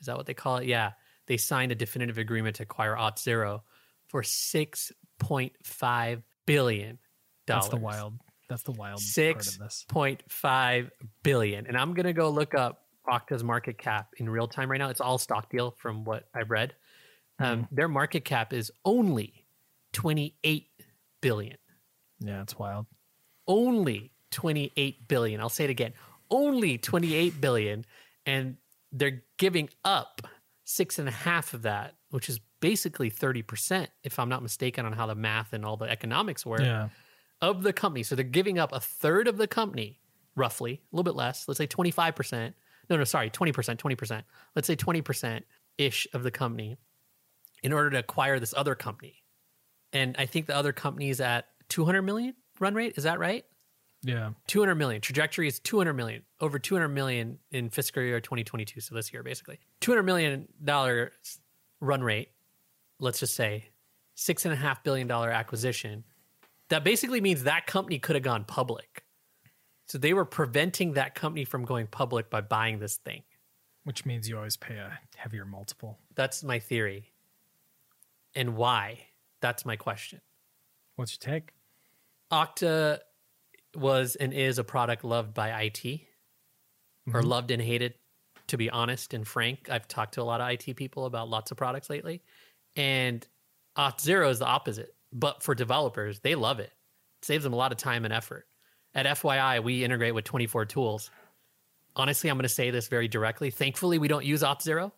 Speaker 3: Is that what they call it? Yeah, they signed a definitive agreement to acquire Auth0 for six point five billion dollars.
Speaker 1: That's the wild. That's the wild
Speaker 3: Six point five billion, and I'm gonna go look up Okta's market cap in real time right now. It's all stock deal from what I've read. Um, Their market cap is only twenty eight billion.
Speaker 1: Yeah, it's wild.
Speaker 3: Only twenty eight billion. I'll say it again. Only twenty eight billion, and they're giving up six and a half of that, which is basically thirty percent, if I'm not mistaken, on how the math and all the economics work
Speaker 1: Yeah.
Speaker 3: of the company. So they're giving up a third of the company, roughly, a little bit less. Let's say 25%. No, no, sorry, 20%, 20%. Let's say 20% ish of the company in order to acquire this other company. And I think the other company is at 200 million run rate. Is that right?
Speaker 1: Yeah.
Speaker 3: 200 million. Trajectory is 200 million, over 200 million in fiscal year 2022. So this year, basically. $200 million run rate, let's just say $6.5 billion acquisition. That basically means that company could have gone public. So they were preventing that company from going public by buying this thing.
Speaker 1: Which means you always pay a heavier multiple.
Speaker 3: That's my theory. And why? That's my question.
Speaker 1: What's your take?
Speaker 3: Okta was and is a product loved by IT or mm-hmm. loved and hated, to be honest and frank. I've talked to a lot of IT people about lots of products lately. And Auth0 is the opposite. But for developers, they love it. It saves them a lot of time and effort. At FYI, we integrate with 24 tools. Honestly, I'm going to say this very directly. Thankfully, we don't use Auth0.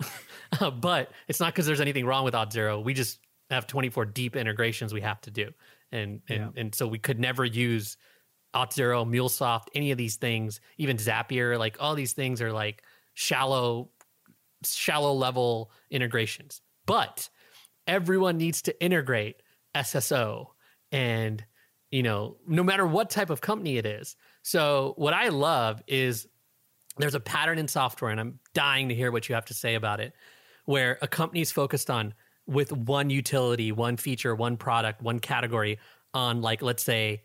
Speaker 3: but it's not because there's anything wrong with Auth0. We just have 24 deep integrations we have to do. And and and so we could never use Auth0, MuleSoft, any of these things, even Zapier, like all these things are like shallow, shallow level integrations. But everyone needs to integrate SSO and you know, no matter what type of company it is. So what I love is there's a pattern in software, and I'm dying to hear what you have to say about it, where a company is focused on with one utility, one feature, one product, one category on like let's say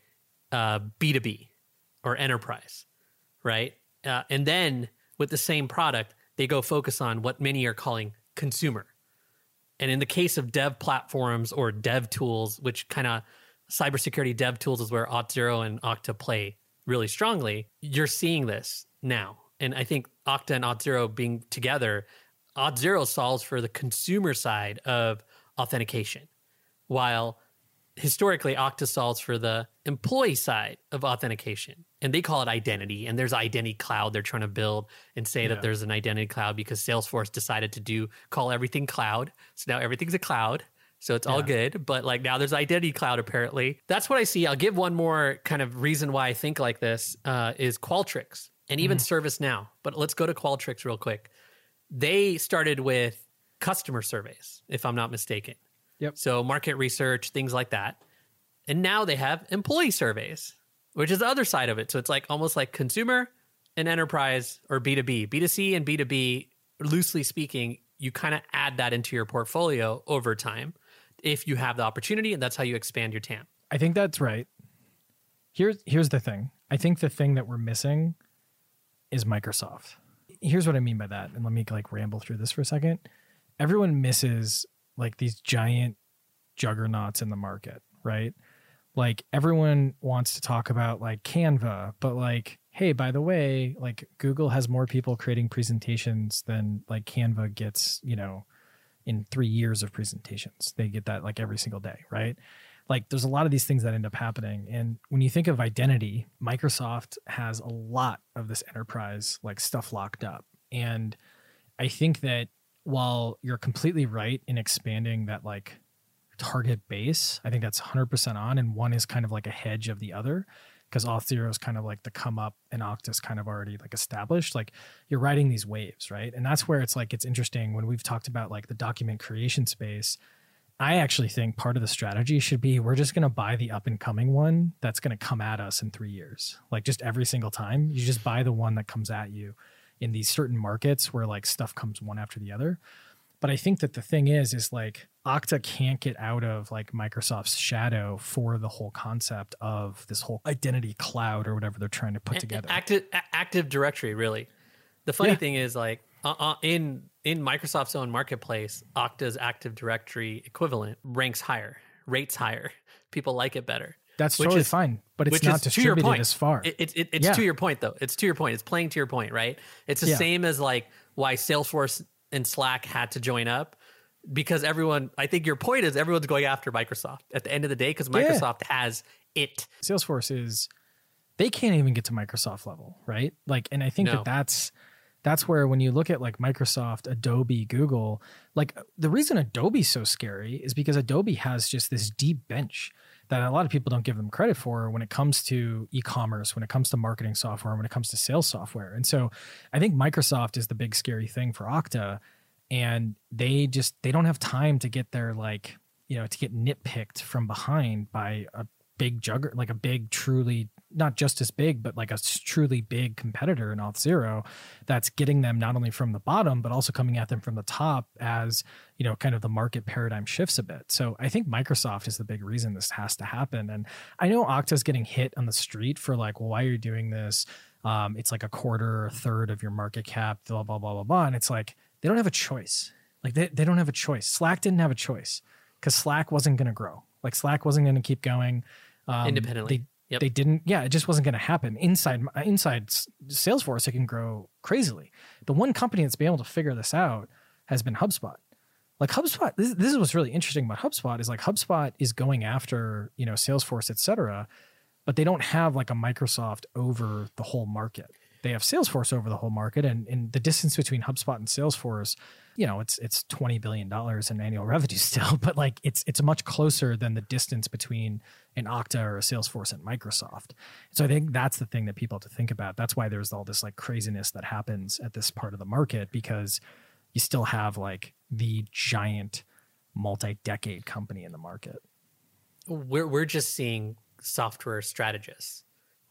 Speaker 3: uh, B2B or enterprise, right? Uh, and then with the same product, they go focus on what many are calling consumer. And in the case of dev platforms or dev tools, which kind of cybersecurity dev tools is where Auth0 and Okta play really strongly, you're seeing this now. And I think Okta and Auth0 being together, Auth0 solves for the consumer side of authentication, while historically Okta solves for the employee side of authentication. And they call it identity. And there's identity cloud they're trying to build and say
Speaker 1: Yeah.
Speaker 3: that there's an identity cloud because Salesforce decided to do call everything cloud. So now everything's a cloud. So it's all good. But like now there's identity cloud apparently. That's what I see. I'll give one more kind of reason why I think like this uh, is Qualtrics and even ServiceNow. But let's go to Qualtrics real quick. They started with customer surveys, if I'm not mistaken.
Speaker 1: Yep.
Speaker 3: So market research, things like that. And now they have employee surveys, which is the other side of it. So it's like almost like consumer and enterprise or B2B. B2C and B2B, loosely speaking, you kind of add that into your portfolio over time if you have the opportunity, and that's how you expand your TAM.
Speaker 1: I think that's right. Here's here's the thing. I think the thing that we're missing is Microsoft. Here's what I mean by that. And let me like ramble through this for a second. Everyone misses like these giant juggernauts in the market, right? Like everyone wants to talk about like Canva, but like hey, by the way, like Google has more people creating presentations than like Canva gets, you know, in 3 years of presentations. They get that like every single day, right? like there's a lot of these things that end up happening and when you think of identity microsoft has a lot of this enterprise like stuff locked up and i think that while you're completely right in expanding that like target base i think that's 100% on and one is kind of like a hedge of the other because Auth0 is kind of like the come up and Okta's kind of already like established. Like you're riding these waves, right? And that's where it's like it's interesting when we've talked about like the document creation space. I actually think part of the strategy should be we're just going to buy the up and coming one that's going to come at us in three years. Like just every single time, you just buy the one that comes at you in these certain markets where like stuff comes one after the other. But I think that the thing is, is like Okta can't get out of like Microsoft's shadow for the whole concept of this whole identity cloud or whatever they're trying to put together.
Speaker 3: Active Active Directory, really. The funny
Speaker 1: Yeah.
Speaker 3: thing is, like uh, uh, in in Microsoft's own marketplace, Okta's Active Directory equivalent ranks higher, rates higher. People like it better.
Speaker 1: That's totally
Speaker 3: is-
Speaker 1: fine, but it's not
Speaker 3: is to your
Speaker 1: distributed
Speaker 3: point.
Speaker 1: as far.
Speaker 3: It, it, it- it's
Speaker 1: Yeah.
Speaker 3: to your point, though. It's to your point. It's playing to your point, right? It's the
Speaker 1: Yeah.
Speaker 3: same as like why Salesforce and Slack had to join up because everyone. I think your point is everyone's going after Microsoft at the end of the day because
Speaker 1: Yeah.
Speaker 3: Microsoft has it.
Speaker 1: Salesforce is they can't even get to Microsoft level, right? Like, and I think
Speaker 3: No.
Speaker 1: that that's that's where when you look at like Microsoft, Adobe, Google, like the reason Adobe's so scary is because Adobe has just this deep bench that a lot of people don't give them credit for when it comes to e-commerce, when it comes to marketing software, when it comes to sales software. And so I think Microsoft is the big scary thing for Okta and they just they don't have time to get their like you know to get nitpicked from behind by a big jugger like a big truly not just as big but like a truly big competitor in Auth0 that's getting them not only from the bottom but also coming at them from the top as you know kind of the market paradigm shifts a bit. So i think microsoft is the big reason this has to happen. And i know okta's getting hit on the street for like well why are you doing this? Um, it's like a quarter or a third of your market cap blah blah blah blah blah. And it's like they don't have a choice. Like they, they don't have a choice. Slack didn't have a choice because slack wasn't going to grow. Like slack wasn't going to keep going. Um,
Speaker 3: Independently.
Speaker 1: they,
Speaker 3: Yep.
Speaker 1: they didn't yeah it just wasn't going to happen. Inside uh, inside salesforce it can grow crazily. The one company that's been able to figure this out has been hubspot. Like hubspot this, this is what's really interesting about hubspot is like hubspot is going after you know salesforce et cetera but they don't have like a microsoft over the whole market they have salesforce over the whole market and, the distance between hubspot and salesforce you know it's it's 20 billion dollars in annual revenue still but like it's it's much closer than the distance between an okta or a salesforce and microsoft so i think that's the thing that people have to think about that's why there's all this like craziness that happens at this part of the market because you still have like the giant multi-decade company in the market
Speaker 3: we're we're just seeing software strategists.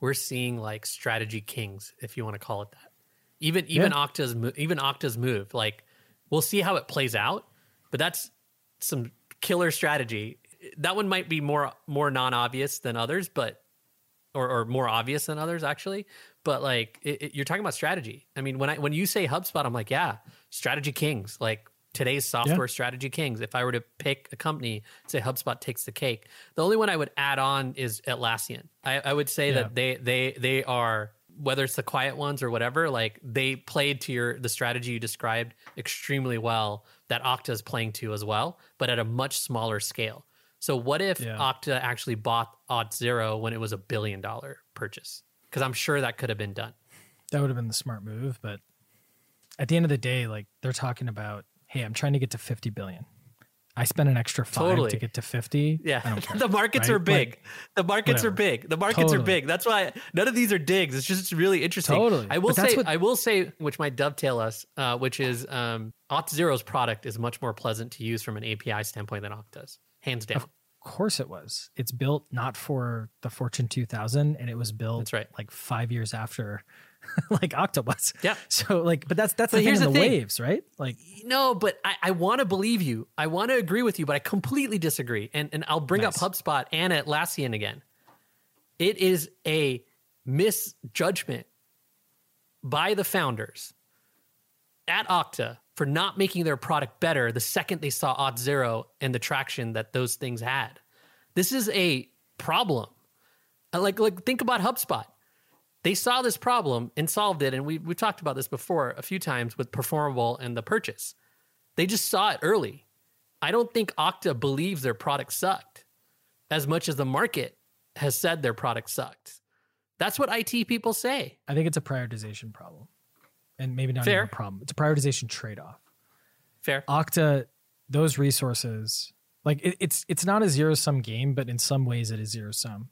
Speaker 3: We're seeing like strategy kings, if you want to call it that. Even even Okta's mo- even Okta's move, like we'll see how it plays out, but that's some killer strategy. That one might be more more non obvious than others, but or, or more obvious than others actually. But like it, it, you're talking about strategy. I mean, when I when you say HubSpot, I'm like, yeah, strategy kings. Like today's software yeah. strategy kings. If I were to pick a company, say HubSpot takes the cake. The only one I would add on is Atlassian. I, I would say yeah. that they they they are whether it's the quiet ones or whatever, like they played to your the strategy you described extremely well that Okta is playing to as well, but at a much smaller scale. So what if yeah. Okta actually bought Auth0 when it was a billion dollar purchase? Because I'm sure that could have been done.
Speaker 1: That would have been the smart move, but at the end of the day, like they're talking about, hey, I'm trying to get to 50 billion. I spent an extra five totally. to get to 50.
Speaker 3: Yeah. the markets right? are big. Like, the markets whatever. are big. The markets totally. are big. That's why none of these are digs. It's just really interesting. Totally. I will say, what, I will say, which might dovetail us, uh, which is um, Auth0's product is much more pleasant to use from an API standpoint than Okta's, hands down.
Speaker 1: Of course it was. It's built not for the Fortune 2000 and it was built
Speaker 3: That's right.
Speaker 1: like five years after like Octopus.
Speaker 3: Yeah.
Speaker 1: So like, but that's that's but the thing in the, the waves, right? Like,
Speaker 3: no, but I, I want to believe you. I want to agree with you, but I completely disagree. And and I'll bring nice. up HubSpot and Atlassian again. It is a misjudgment by the founders at Okta for not making their product better the second they saw Auth0 and the traction that those things had. This is a problem. Uh, like like think about HubSpot they saw this problem and solved it. And we, we've talked about this before a few times with Performable and the purchase. They just saw it early. I don't think Okta believes their product sucked as much as the market has said their product sucked. That's what IT people say.
Speaker 1: I think it's a prioritization problem. And maybe not Fair. even a problem. It's a prioritization trade off.
Speaker 3: Fair.
Speaker 1: Okta, those resources, like it, it's it's not a zero sum game, but in some ways it is zero sum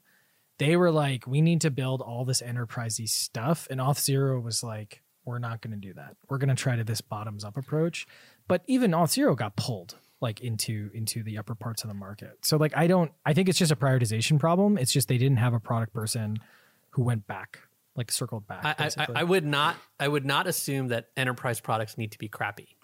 Speaker 1: they were like, we need to build all this enterprisey stuff. And Auth0 was like, we're not going to do that. We're going to try to this bottoms up approach. But even Auth0 got pulled like into into the upper parts of the market. So like I don't I think it's just a prioritization problem. It's just they didn't have a product person who went back like circled back.
Speaker 3: I, I, I, would not I would not assume that enterprise products need to be crappy.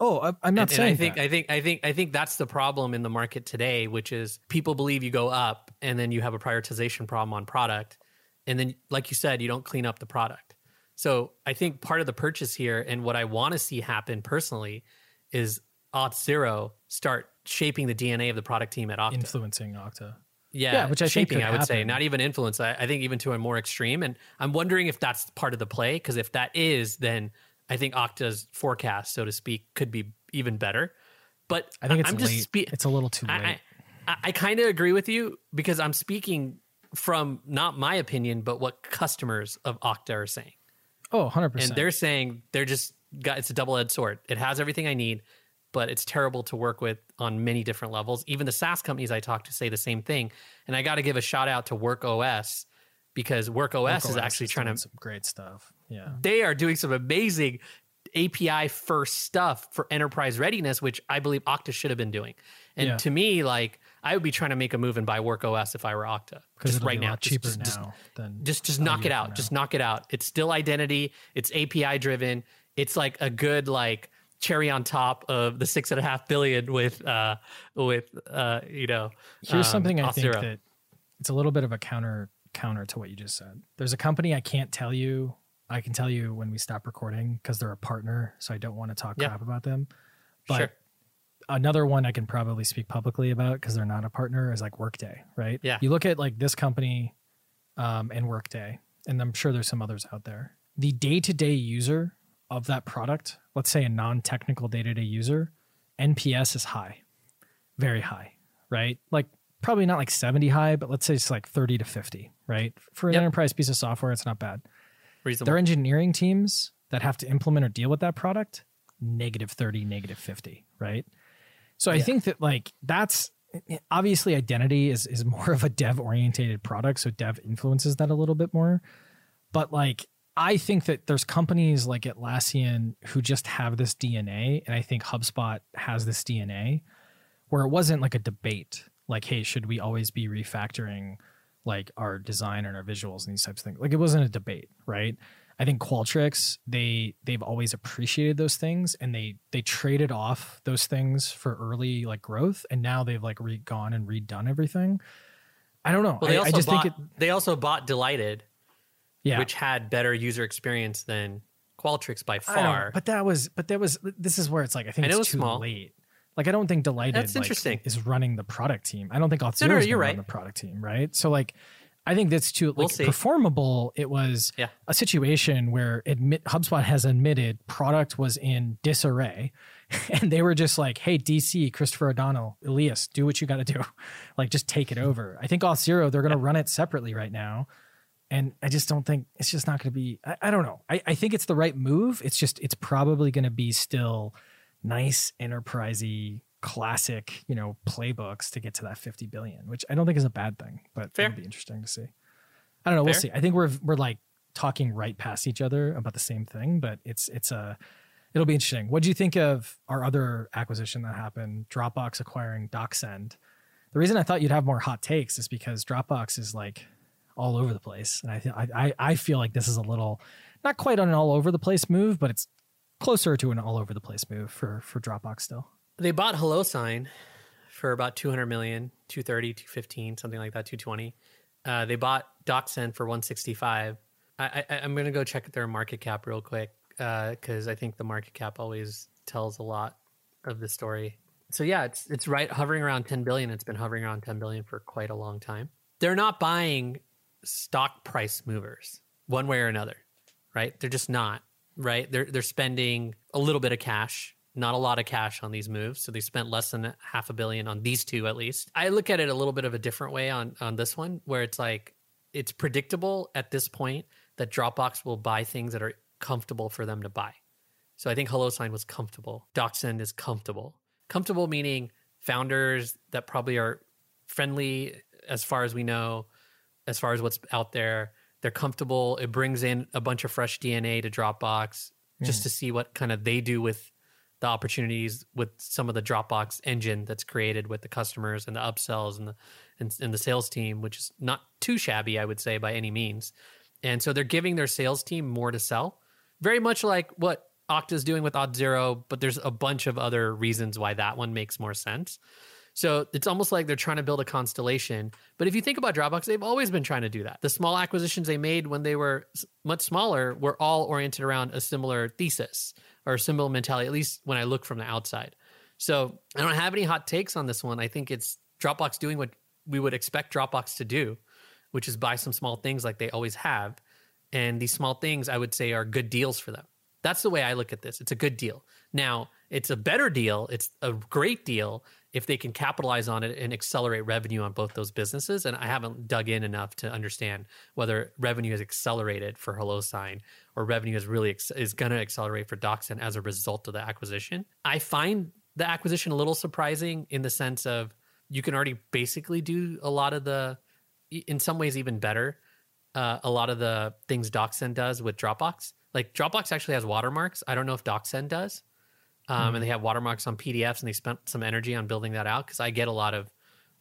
Speaker 1: Oh, I'm not
Speaker 3: and,
Speaker 1: saying.
Speaker 3: And I think
Speaker 1: that.
Speaker 3: I think I think I think that's the problem in the market today, which is people believe you go up and then you have a prioritization problem on product, and then like you said, you don't clean up the product. So I think part of the purchase here and what I want to see happen personally is Auth0 start shaping the DNA of the product team at Okta,
Speaker 1: influencing Okta.
Speaker 3: Yeah, yeah, which I shaping, I would happen. say, not even influence. I, I think even to a more extreme, and I'm wondering if that's part of the play. Because if that is, then I think Okta's forecast, so to speak, could be even better. But
Speaker 1: I think it's I'm just spe- it's a little too late.
Speaker 3: I, I, I kind of agree with you because I'm speaking from not my opinion, but what customers of Okta are saying.
Speaker 1: Oh, 100%.
Speaker 3: And they're saying they're just got it's a double edged sword. It has everything I need, but it's terrible to work with on many different levels. Even the SaaS companies I talk to say the same thing. And I got to give a shout out to WorkOS because WorkOS, is actually is trying to
Speaker 1: some great stuff. Yeah.
Speaker 3: They are doing some amazing API first stuff for enterprise readiness, which I believe Okta should have been doing. And yeah. to me, like I would be trying to make a move and buy WorkOS if I were Okta.
Speaker 1: Just
Speaker 3: right
Speaker 1: now,
Speaker 3: cheaper
Speaker 1: just, just, now
Speaker 3: than just just knock it out. Just knock it out. It's still identity. It's API driven. It's like a good like cherry on top of the six and a half billion with uh with uh you know.
Speaker 1: Here's um, something I think that it's a little bit of a counter counter to what you just said. There's a company I can't tell you. I can tell you when we stop recording because they're a partner, so I don't want to talk crap about them. But sure. Another one I can probably speak publicly about because they're not a partner is like Workday, right?
Speaker 3: Yeah.
Speaker 1: You look at like this company um, and Workday, and I'm sure there's some others out there. The day to day user of that product, let's say a non technical day to day user, NPS is high, very high, right? Like probably not like 70 high, but let's say it's like 30 to 50, right? For an yep. enterprise piece of software, it's not bad.
Speaker 3: Reasonable.
Speaker 1: Their engineering teams that have to implement or deal with that product, negative 30, negative 50, right? So yeah. I think that like that's obviously identity is is more of a dev orientated product, so dev influences that a little bit more. But like I think that there's companies like Atlassian who just have this DNA, and I think HubSpot has this DNA where it wasn't like a debate like, hey, should we always be refactoring like our design and our visuals and these types of things? Like it wasn't a debate, right? I think Qualtrics they they've always appreciated those things and they they traded off those things for early like growth and now they've like re- gone and redone everything. I don't know.
Speaker 3: Well, they
Speaker 1: I,
Speaker 3: also
Speaker 1: I just
Speaker 3: bought,
Speaker 1: think it.
Speaker 3: they also bought Delighted,
Speaker 1: Yeah,
Speaker 3: which had better user experience than Qualtrics by far.
Speaker 1: but that was, but that was. This is where it's like I think
Speaker 3: And it
Speaker 1: it's
Speaker 3: was
Speaker 1: too
Speaker 3: small.
Speaker 1: late. Like I don't think Delighted
Speaker 3: That's
Speaker 1: like,
Speaker 3: interesting.
Speaker 1: is running the product team. I don't think Auth
Speaker 3: No, no,
Speaker 1: is
Speaker 3: you're right.
Speaker 1: the product team, right? So like, I think that's too
Speaker 3: We'll
Speaker 1: like
Speaker 3: see.
Speaker 1: performable. It was
Speaker 3: Yeah.
Speaker 1: a situation where admit HubSpot has admitted product was in disarray, and they were just like, "Hey, DC, Christopher O'Donnell, Elias, do what you got to do, like just take it over." I think Auth0 they're going to run it separately right now, and I just don't think it's just not going to be. I, I don't know. I, I think it's the right move. It's just it's probably going to be still nice enterprisey classic you know playbooks to get to that 50 billion which i don't think is a bad thing but
Speaker 3: Fair.
Speaker 1: it'll be interesting to see. I don't know we'll see. I think we're we're like talking right past each other about the same thing but it's it's a it'll be interesting. What do you think of our other acquisition that happened dropbox acquiring docsend the reason i thought you'd have more hot takes is because dropbox is like all over the place and i th- I, I i feel like this is a little not quite an all over the place move but it's closer to an all over the place move for for dropbox still
Speaker 3: they bought HelloSign for about 200 million, 230, 215, something like that, 220. Uh, they bought DocSend for 165. I, I, I'm going to go check their market cap real quick because I think the market cap always tells a lot of the story. So yeah, it's it's right hovering around 10 billion. It's been hovering around 10 billion for quite a long time. They're not buying stock price movers one way or another, right? They're just not, right? They're they're spending a little bit of cash, not a lot of cash on these moves. So they spent less than half a billion on these two at least. I look at it a little bit of a different way on on this one where it's like it's predictable at this point that Dropbox will buy things that are comfortable for them to buy. So I think HelloSign was comfortable. DocSend is comfortable. Comfortable meaning founders that probably are friendly as far as we know, as far as what's out there. They're comfortable. It brings in a bunch of fresh DNA to Dropbox just mm. to see what kind of they do with the opportunities with some of the Dropbox engine that's created with the customers and the upsells and the and, and the sales team, which is not too shabby, I would say, by any means. And so they're giving their sales team more to sell, very much like what Okta's doing with Auth0, but there's a bunch of other reasons why that one makes more sense. So it's almost like they're trying to build a constellation. But if you think about Dropbox, they've always been trying to do that. The small acquisitions they made when they were much smaller were all oriented around a similar thesis or a similar mentality, at least when I look from the outside. So I don't have any hot takes on this one. I think it's Dropbox doing what we would expect Dropbox to do, which is buy some small things like they always have. And these small things, I would say, are good deals for them. That's the way I look at this. It's a good deal. Now, it's a better deal. It's a great deal if they can capitalize on it and accelerate revenue on both those businesses. And I haven't dug in enough to understand whether revenue has accelerated for HelloSign or revenue is really is going to accelerate for DocSend as a result of the acquisition. I find the acquisition a little surprising in the sense of you can already basically do a lot of the, in some ways, even better uh, a lot of the things DocSend does with Dropbox. Like Dropbox actually has watermarks. I don't know if DocSend does. Um, And they have watermarks on PDFs, and they spent some energy on building that out because I get a lot of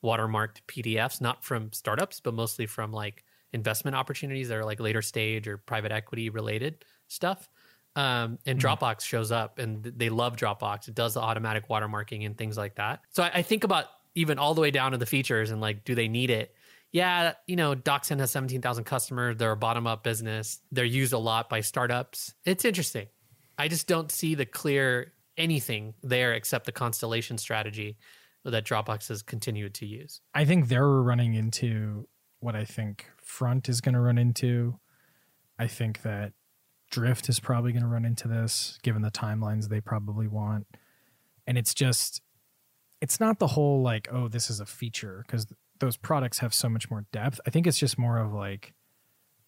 Speaker 3: watermarked PDFs, not from startups, but mostly from like investment opportunities that are like later stage or private equity related stuff. Um, and Dropbox shows up, and they love Dropbox. It does the automatic watermarking and things like that. So I, I think about even all the way down to the features and like, do they need it? yeah, you know, DocSend has 17,000 customers. They're a bottom up business. They're used a lot by startups. It's interesting. I just don't see the clear anything there except the constellation strategy that Dropbox has continued to use.
Speaker 1: I think they're running into what I think Front is going to run into. I think that Drift is probably going to run into this, given the timelines they probably want. And it's just, it's not the whole like, oh, this is a feature, because those products have so much more depth. I think it's just more of like,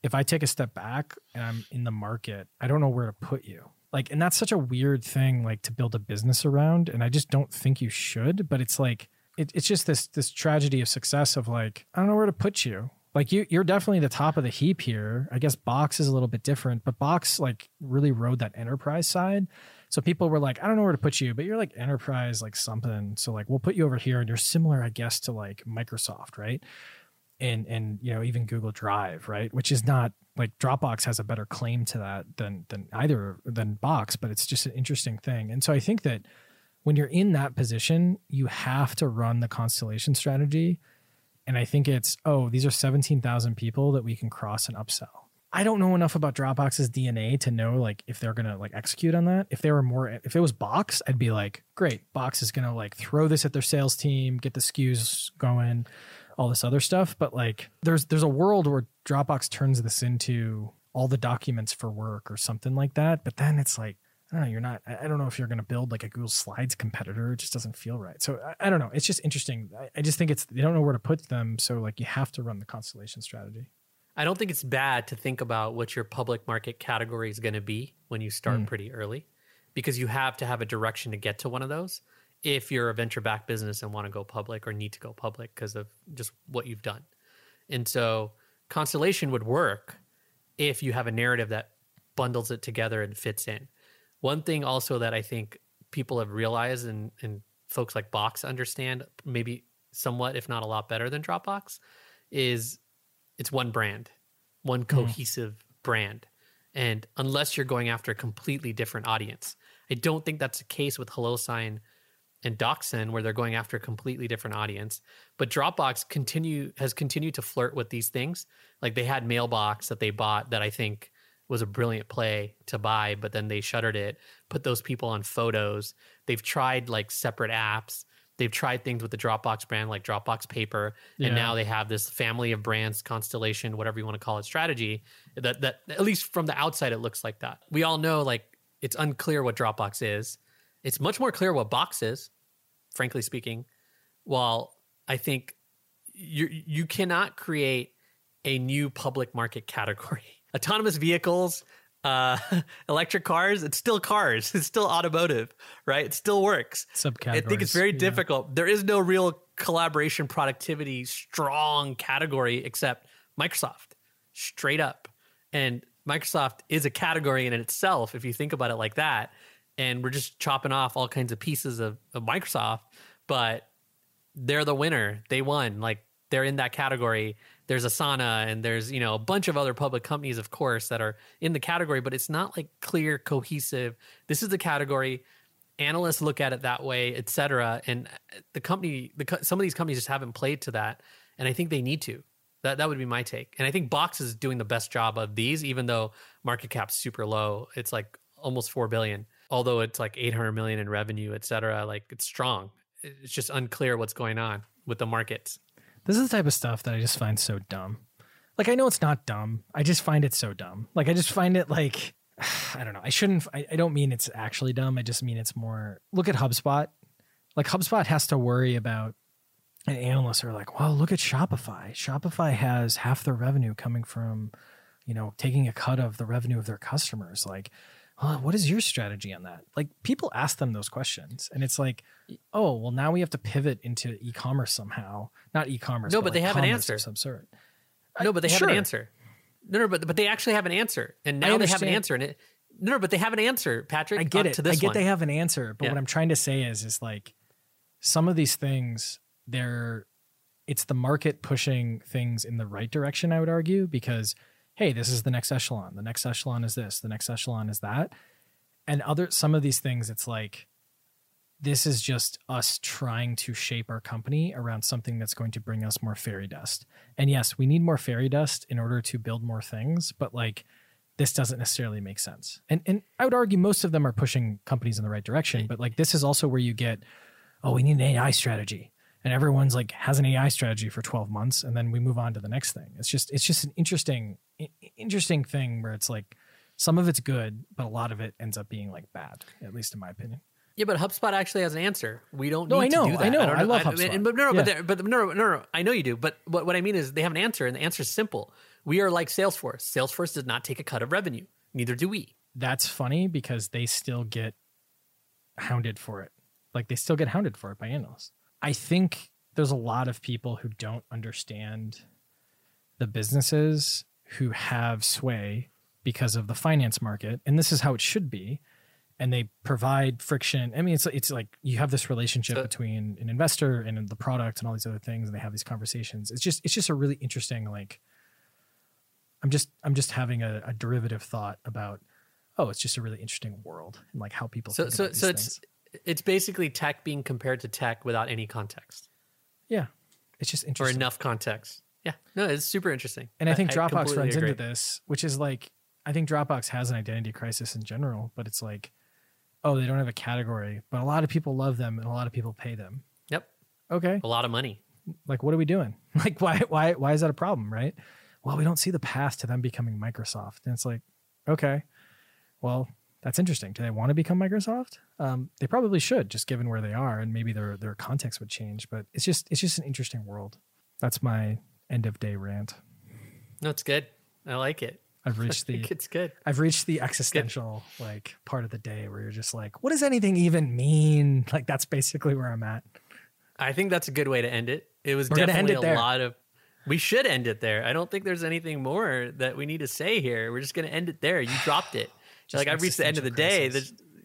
Speaker 1: if I take a step back and I'm in the market, I don't know where to put you. Like, and that's such a weird thing, like to build a business around. And I just don't think you should. But it's like, it, it's just this this tragedy of success of like, I don't know where to put you. Like you, you're definitely the top of the heap here. I guess Box is a little bit different, but Box like really rode that enterprise side. So people were like, I don't know where to put you, but you're like enterprise, like something. So like we'll put you over here, and you're similar, I guess, to like Microsoft, right? And and you know even Google Drive, right? Which is not like Dropbox has a better claim to that than than either than Box, but it's just an interesting thing. And so I think that when you're in that position, you have to run the constellation strategy and I think it's oh these are seventeen thousand people that we can cross and upsell. I don't know enough about Dropbox's DNA to know like if they're gonna like execute on that. If they were more, if it was Box, I'd be like, great, Box is gonna like throw this at their sales team, get the SKUs going, all this other stuff. But like, there's there's a world where Dropbox turns this into all the documents for work or something like that. But then it's like, I don't know, you're not. I don't know if you're gonna build like a Google Slides competitor. It just doesn't feel right. So I, I don't know. It's just interesting. I, I just think it's they don't know where to put them. So like, you have to run the constellation strategy.
Speaker 3: I don't think it's bad to think about what your public market category is going to be when you start
Speaker 1: Mm.
Speaker 3: pretty early because you have to have a direction to get to one of those if you're a venture backed business and want to go public or need to go public because of just what you've done. And so Constellation would work if you have a narrative that bundles it together and fits in. One thing also that I think people have realized and, and folks like Box understand, maybe somewhat, if not a lot better than Dropbox, is it's one brand, one mm-hmm. cohesive brand. And unless you're going after a completely different audience, I don't think that's the case with HelloSign and DocSend, where they're going after a completely different audience. But Dropbox continue has continued to flirt with these things. Like they had Mailbox that they bought that I think was a brilliant play to buy, but then they shuttered it, put those people on photos. They've tried like separate apps. They've tried things with the Dropbox brand like Dropbox Paper,
Speaker 1: Yeah.
Speaker 3: and now they have this family of brands, constellation, whatever you want to call it, strategy. That that at least from the outside it looks like that. We all know like it's unclear what Dropbox is. It's much more clear what Box is, frankly speaking. While I think you you cannot create a new public market category. Autonomous vehicles, uh, electric cars, it's still cars. It's still automotive, right? It still works. I think it's
Speaker 1: Subcategories,
Speaker 3: very
Speaker 1: yeah.
Speaker 3: difficult. There is no real collaboration, productivity, strong category except Microsoft, straight up. And Microsoft is a category in itself, if you think about it like that. And we're just chopping off all kinds of pieces of, of Microsoft, but they're the winner. They won. Like they're in that category. There's Asana and there's, you know, a bunch of other public companies, of course, that are in the category, but it's not like clear, cohesive. This is the category. Analysts look at it that way, et cetera. And uh, the company, the some of these companies just haven't played to that. And I think they need to. That, that would be my take. And I think Box is doing the best job of these, even though market cap's super low. It's like almost 4 billion, although it's like 800 million in revenue, et cetera. Like it's strong. It's just unclear what's going on with the markets.
Speaker 1: This is the type of stuff that I just find so dumb. Like I know it's not dumb. I just find it so dumb. Like I just find it like I don't know. I shouldn't. I, I don't mean it's actually dumb. I just mean it's more. Look at HubSpot. Like HubSpot has to worry about. And analysts are like, well, look at Shopify. Shopify has half their revenue coming from, you know, taking a cut of the revenue of their customers. Like, huh, what is your strategy on that? Like, people ask them those questions, and it's like, oh, well, now we have to pivot into e-commerce somehow. Not e-commerce.
Speaker 3: No, but they
Speaker 1: like
Speaker 3: have an answer.
Speaker 1: some sort.
Speaker 3: No, but they have
Speaker 1: sure.
Speaker 3: an answer. No, no, but but they actually have an answer, and now they have an answer, and it. No, no, but they have an answer, Patrick.
Speaker 1: I get it.
Speaker 3: To this
Speaker 1: I get
Speaker 3: one.
Speaker 1: they have an answer, but
Speaker 3: Yeah.
Speaker 1: what I'm trying to say is, is like some of these things, they're, it's the market pushing things in the right direction. I would argue because, hey, this is the next echelon. The next echelon is this. The next echelon is that. And other some of these things, it's like this is just us trying to shape our company around something that's going to bring us more fairy dust. And yes, we need more fairy dust in order to build more things, but like this doesn't necessarily make sense. And and I would argue most of them are pushing companies in the right direction, but like this is also where you get oh, we need an AI strategy. And everyone's like has an AI strategy for 12 months and then we move on to the next thing. It's just it's just an interesting interesting thing where it's like some of it's good, but a lot of it ends up being like bad, at least in my opinion.
Speaker 3: Yeah, but HubSpot actually has an answer. We don't
Speaker 1: No,
Speaker 3: need
Speaker 1: I know,
Speaker 3: to do that.
Speaker 1: I know.
Speaker 3: don't
Speaker 1: I love
Speaker 3: mean,
Speaker 1: HubSpot.
Speaker 3: but no, no, but,
Speaker 1: Yeah.
Speaker 3: there- but no, no, no, no. I know you do. But what, what I mean is they have an answer, and the answer is simple. We are like Salesforce. Salesforce does not take a cut of revenue. Neither do we.
Speaker 1: that's funny because they still get hounded for it. Like they still get hounded for it by analysts. I think there's a lot of people who don't understand the businesses who have sway because of the finance market, and this is how it should be. And they provide friction. I mean, it's it's like you have this relationship
Speaker 3: So-
Speaker 1: between an investor and the product and all these other things, and they have these conversations. It's just it's just a really interesting like. I'm just I'm just having a, a derivative thought about oh, it's just a really interesting world and like how people
Speaker 3: So,
Speaker 1: think
Speaker 3: so, so it's
Speaker 1: things.
Speaker 3: it's basically tech being compared to tech without any context.
Speaker 1: yeah, it's just
Speaker 3: or
Speaker 1: interesting.
Speaker 3: enough context. Yeah, no, it's super interesting.
Speaker 1: And I think Dropbox
Speaker 3: completely
Speaker 1: runs
Speaker 3: agree.
Speaker 1: into this, which is like, I think Dropbox has an identity crisis in general, but it's like, oh, they don't have a category, but a lot of people love them and a lot of people pay them.
Speaker 3: Yep,
Speaker 1: Okay,
Speaker 3: a lot of money.
Speaker 1: like what are we doing? Like why why why is that a problem, right? Well, we don't see the path to them becoming Microsoft, and it's like, okay, well, that's interesting. Do they want to become Microsoft? Um, they probably should, just given where they are, and maybe their their context would change. But it's just it's just an interesting world. That's my end of day rant.
Speaker 3: No, it's good. I like it.
Speaker 1: I've reached the
Speaker 3: it's good.
Speaker 1: I've reached the existential like part of the day where you're just like, what does anything even mean? Like that's basically where I'm at.
Speaker 3: I think that's a good way to end it. It was
Speaker 1: We're
Speaker 3: definitely
Speaker 1: it
Speaker 3: a
Speaker 1: there.
Speaker 3: lot of. We should end it there. I don't think there's anything more that we need to say here. We're just going to end it there. You dropped it.
Speaker 1: Just
Speaker 3: like I've reached the end of the day.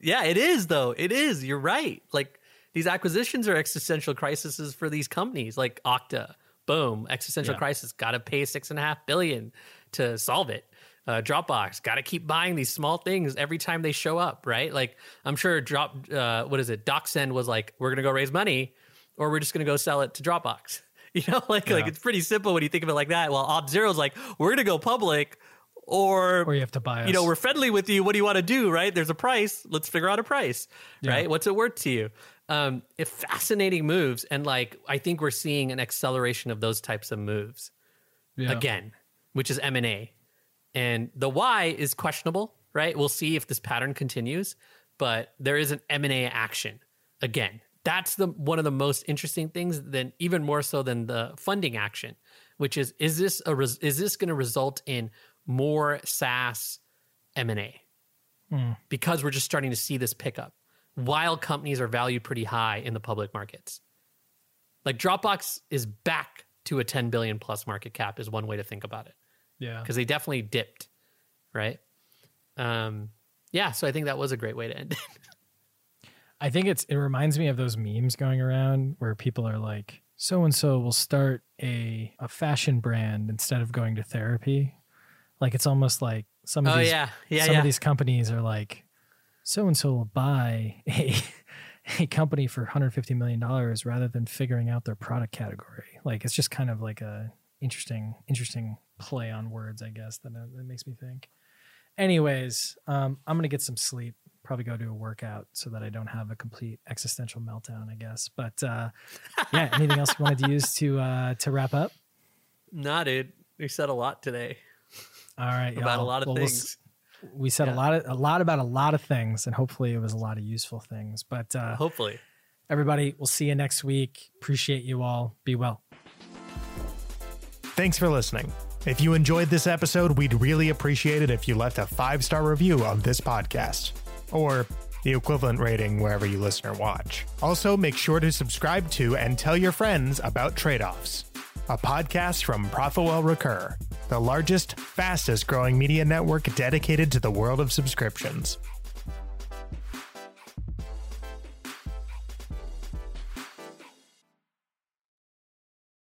Speaker 3: Yeah, it is though. It is. You're right. Like these acquisitions are existential crises for these companies, like Okta. Boom, existential
Speaker 1: Yeah.
Speaker 3: crisis. Got to pay six and a half billion to solve it. Uh, Dropbox got to keep buying these small things every time they show up, right? Like I'm sure Drop, uh, what is it? DocSend was like, we're gonna go raise money, or we're just gonna go sell it to Dropbox. You know, like like it's pretty simple when you think of it like that. Well, Auth0's like, we're gonna go public, or
Speaker 1: Or you have to buy us.
Speaker 3: you know, we're friendly with you. What do you want to do? Right? There's a price. Let's figure out a price.
Speaker 1: Yeah.
Speaker 3: Right? What's it worth to you? Um, fascinating moves, and like I think we're seeing an acceleration of those types of moves
Speaker 1: Yeah.
Speaker 3: again, which is M and A, and the why is questionable. Right? We'll see if this pattern continues, but there is an M and A action again. That's the one of the most interesting things. Than even more so than the funding action, which is is this a res- is this going to result in more SaaS M and A? because we're just starting to see this pickup while companies are valued pretty high in the public markets. Like Dropbox is back to a 10 billion plus market cap is one way to think about it
Speaker 1: Yeah.
Speaker 3: because they definitely dipped, right? Um, yeah, so I think that was a great way to end it.
Speaker 1: I think it's it reminds me of those memes going around where people are like, so and so will start a a fashion brand instead of going to therapy. Like it's almost like some of
Speaker 3: oh
Speaker 1: these
Speaker 3: yeah, yeah,
Speaker 1: some
Speaker 3: yeah.
Speaker 1: of these companies are like, so and so will buy a a company for 150 million dollars rather than figuring out their product category. Like it's just kind of like a interesting interesting play on words, I guess that that makes me think. Anyways, um, I'm gonna get some sleep. Probably go do a workout so that I don't have a complete existential meltdown. I guess. But uh, yeah, anything else you wanted to use to uh, to wrap up?
Speaker 3: Nah, dude, we said a lot today
Speaker 1: All right,
Speaker 3: about a
Speaker 1: y'all.
Speaker 3: lot of
Speaker 1: Well, we'll
Speaker 3: things.
Speaker 1: We said a lot of a lot about a lot of things and hopefully it was a lot of useful things but uh,
Speaker 3: Hopefully,
Speaker 1: everybody we'll see you next week. Appreciate you all. Be well.
Speaker 2: Thanks for listening. If you enjoyed this episode, we'd really appreciate it if you left a five star review of this podcast, or the equivalent rating wherever you listen or watch. Also, make sure to subscribe to and tell your friends about Tradeoffs, a podcast from ProfitWell Recur, the largest, fastest growing media network dedicated to the world of subscriptions.